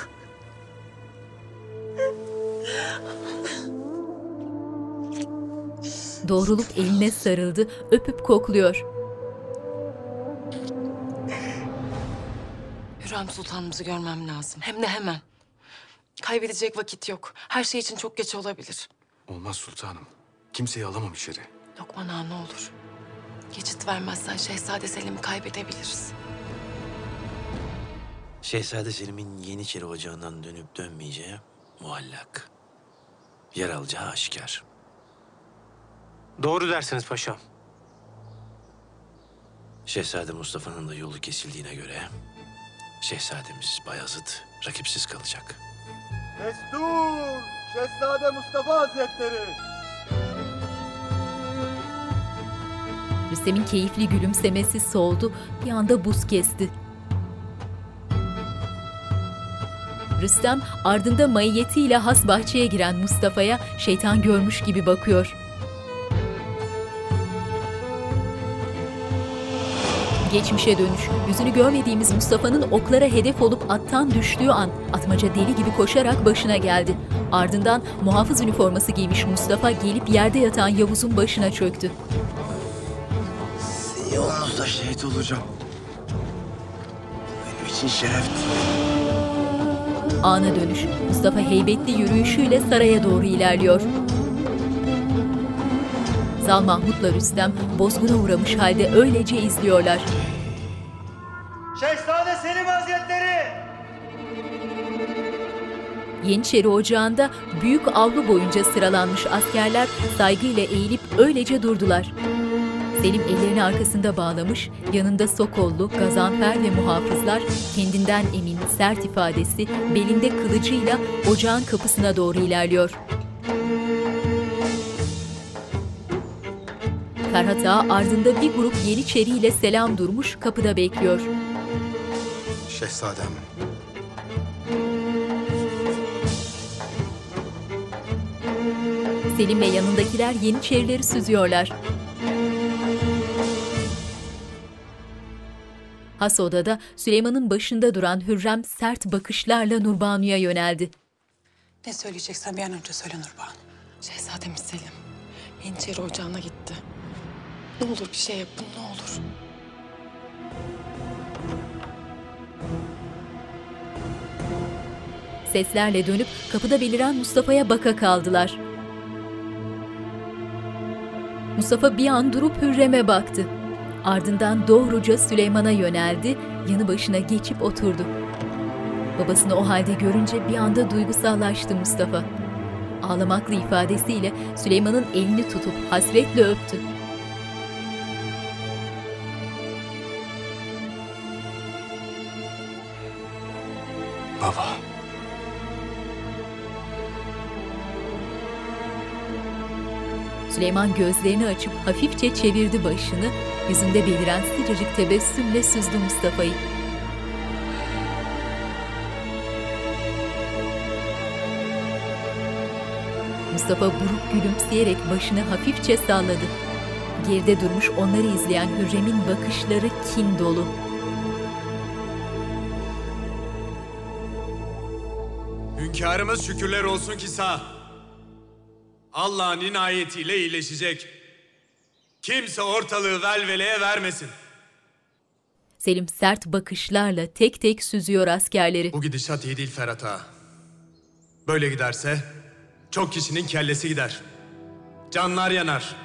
Doğrulup eline sarıldı, öpüp kokluyor. Hürrem Sultanımızı görmem lazım. Hem de hemen. Kaybedecek vakit yok. Her şey için çok geç olabilir. Olmaz sultanım. Kimseyi alamam içeri. Lokman ağa ne olur. Geçit vermezsen Şehzade Selim'i kaybedebiliriz. Şehzade Selim'in Yeniçeri Ocağı'ndan dönüp dönmeyeceği muallak. Yer alacağı aşikar. Doğru dersiniz paşam. Şehzade Mustafa'nın da yolu kesildiğine göre Şehzademiz Bayazıt rakipsiz kalacak. Destur! Şehzade Mustafa Hazretleri! Rüstem'in keyifli gülümsemesi soldu, bir anda buz kesti. Rüstem ardında maiyetiyle has bahçeye giren Mustafa'ya şeytan görmüş gibi bakıyor. Geçmişe dönüş. Yüzünü görmediğimiz Mustafa'nın oklara hedef olup attan düştüğü an atmaca deli gibi koşarak başına geldi. Ardından muhafız üniforması giymiş Mustafa gelip yerde yatan Yavuz'un başına çöktü. Yolunuzda şehit olacağım. Benim için şereftir. Ana dönüş. Mustafa heybetli yürüyüşüyle saraya doğru ilerliyor. Zal Mahmut'la Rüstem bozguna uğramış halde öylece izliyorlar. Şehzade Selim Hazretleri! Yeniçeri Ocağı'nda büyük avlu boyunca sıralanmış askerler saygıyla eğilip öylece durdular. Selim ellerini arkasında bağlamış, yanında Sokollu, Gazanfer ve muhafızlar kendinden emin, sert ifadesi belinde kılıcıyla ocağın kapısına doğru ilerliyor. Ferhat Ağa ardında bir grup Yeniçeri ile selam durmuş kapıda bekliyor. Şehzadem. Selim ve yanındakiler Yeniçerileri süzüyorlar. Has odada Süleyman'ın başında duran Hürrem sert bakışlarla Nurbanu'ya yöneldi. Ne söyleyeceksen bir an önce söyle Nurbanu. Şehzademiz Selim. Yeniçeri Ocağı'na gitti. Ne olur bir şey yapın ne olur. Seslerle dönüp kapıda beliren Mustafa'ya baka kaldılar. Mustafa bir an durup Hürrem'e baktı. Ardından doğruca Süleyman'a yöneldi, yanı başına geçip oturdu. Babasını o halde görünce bir anda duygusallaştı Mustafa. Ağlamaklı ifadesiyle Süleyman'ın elini tutup hasretle öptü. Süleyman gözlerini açıp hafifçe çevirdi başını, yüzünde beliren sıcacık tebessümle süzdü Mustafa'yı. Mustafa buruk gülümseyerek başını hafifçe salladı. Geride durmuş onları izleyen Hürrem'in bakışları kin dolu. Hünkârımız şükürler olsun ki sağ. Allah'ın inayetiyle iyileşecek. Kimse ortalığı velveleye vermesin. Selim sert bakışlarla tek tek süzüyor askerleri. Bu gidişat iyi değil Ferhat Ağa. Böyle giderse çok kişinin kellesi gider. Canlar yanar.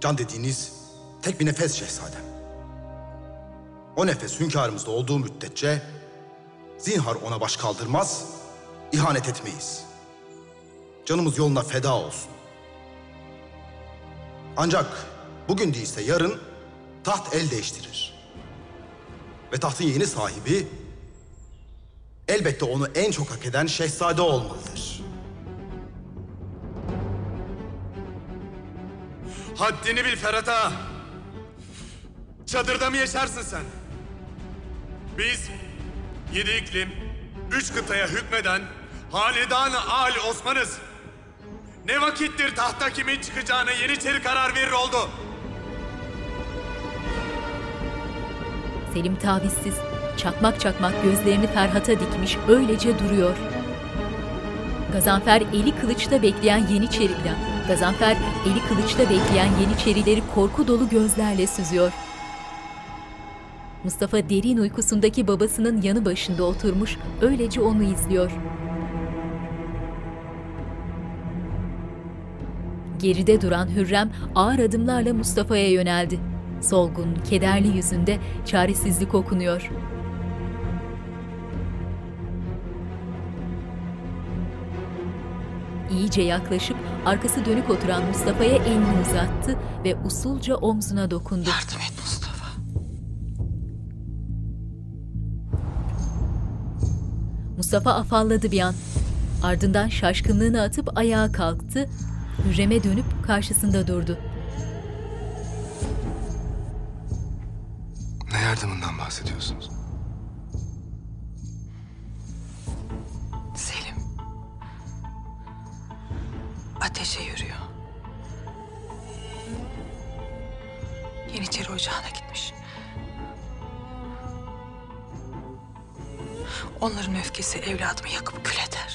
Can dediğiniz tek bir nefes şehzadem. O nefes hünkârımızda olduğu müddetçe zinhar ona baş kaldırmaz, ihanet etmeyiz. Canımız yoluna feda olsun. Ancak bugün değilse yarın taht el değiştirir. Ve tahtın yeni sahibi elbette onu en çok hak eden şehzade olmalıdır. Haddini bil Ferhat Ağa. Çadırda mı yaşarsın sen? Biz yedi iklim, üç kıtaya hükmeden hanedan-ı Ali Osman'ız. Ne vakittir tahta kimin çıkacağına Yeniçeri karar verir oldu. Selim tavizsiz, çakmak çakmak gözlerini Ferhat'a dikmiş öylece duruyor. Gazanfer eli kılıçta bekleyen Yeniçeriler, Gazanfer eli kılıçta bekleyen Yeniçerileri korku dolu gözlerle süzüyor. Mustafa derin uykusundaki babasının yanı başında oturmuş, öylece onu izliyor. Geride duran Hürrem ağır adımlarla Mustafa'ya yöneldi. Solgun, kederli yüzünde çaresizlik okunuyor. İyice yaklaşıp arkası dönük oturan Mustafa'ya elini uzattı ve usulca omzuna dokundu. Yardım et Mustafa. Mustafa afalladı bir an. Ardından şaşkınlığını atıp ayağa kalktı. Hürrem'e dönüp karşısında durdu. Ne yardımından bahsediyorsunuz? Selim. Ateşe yürüyor. Yeniçeri ocağına gitmiş. Onların öfkesi evladımı yakıp kül eder.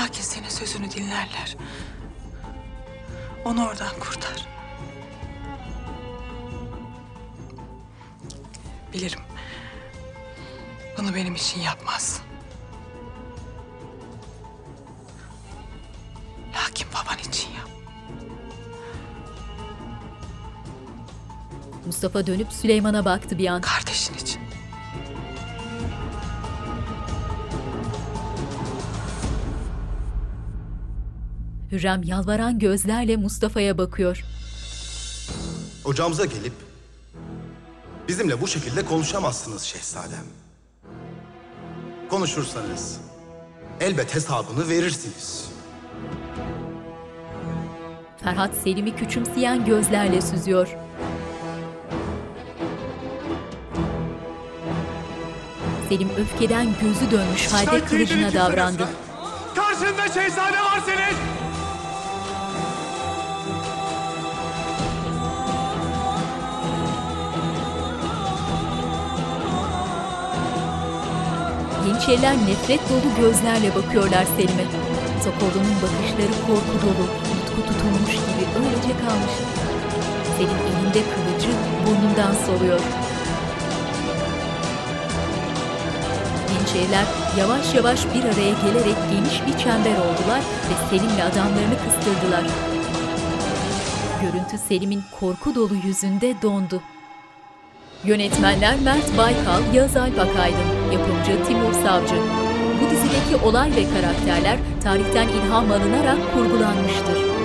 Lakin senin sözünü dinlerler. Onu oradan kurtar. Bilirim. Bunu benim için yapmaz. Lakin baban için yap. Mustafa dönüp Süleyman'a baktı bir an. Kardeşin Hürrem yalvaran gözlerle Mustafa'ya bakıyor. Ocağımıza gelip bizimle bu şekilde konuşamazsınız şehzadem. Konuşursanız elbet hesabını verirsiniz. Ferhat Selim'i küçümseyen gözlerle süzüyor. Selim öfkeden gözü dönmüş halde kılıcına davrandı. Karşında şehzade var senin. Yeniçeriler nefret dolu gözlerle bakıyorlar Selim'e. Sokollu'nun bakışları korku dolu, tutku tutulmuş gibi öylece kalmış. Selim elinde kılıcı burnundan soluyor. Yeniçeriler yavaş yavaş bir araya gelerek geniş bir çember oldular ve Selim'le adamlarını kıstırdılar. Görüntü Selim'in korku dolu yüzünde dondu. Yönetmenler Mert Baykal, Yağız Alp Akaydın, yapımcı Timur Savcı. Bu dizideki olay ve karakterler tarihten ilham alınarak kurgulanmıştır.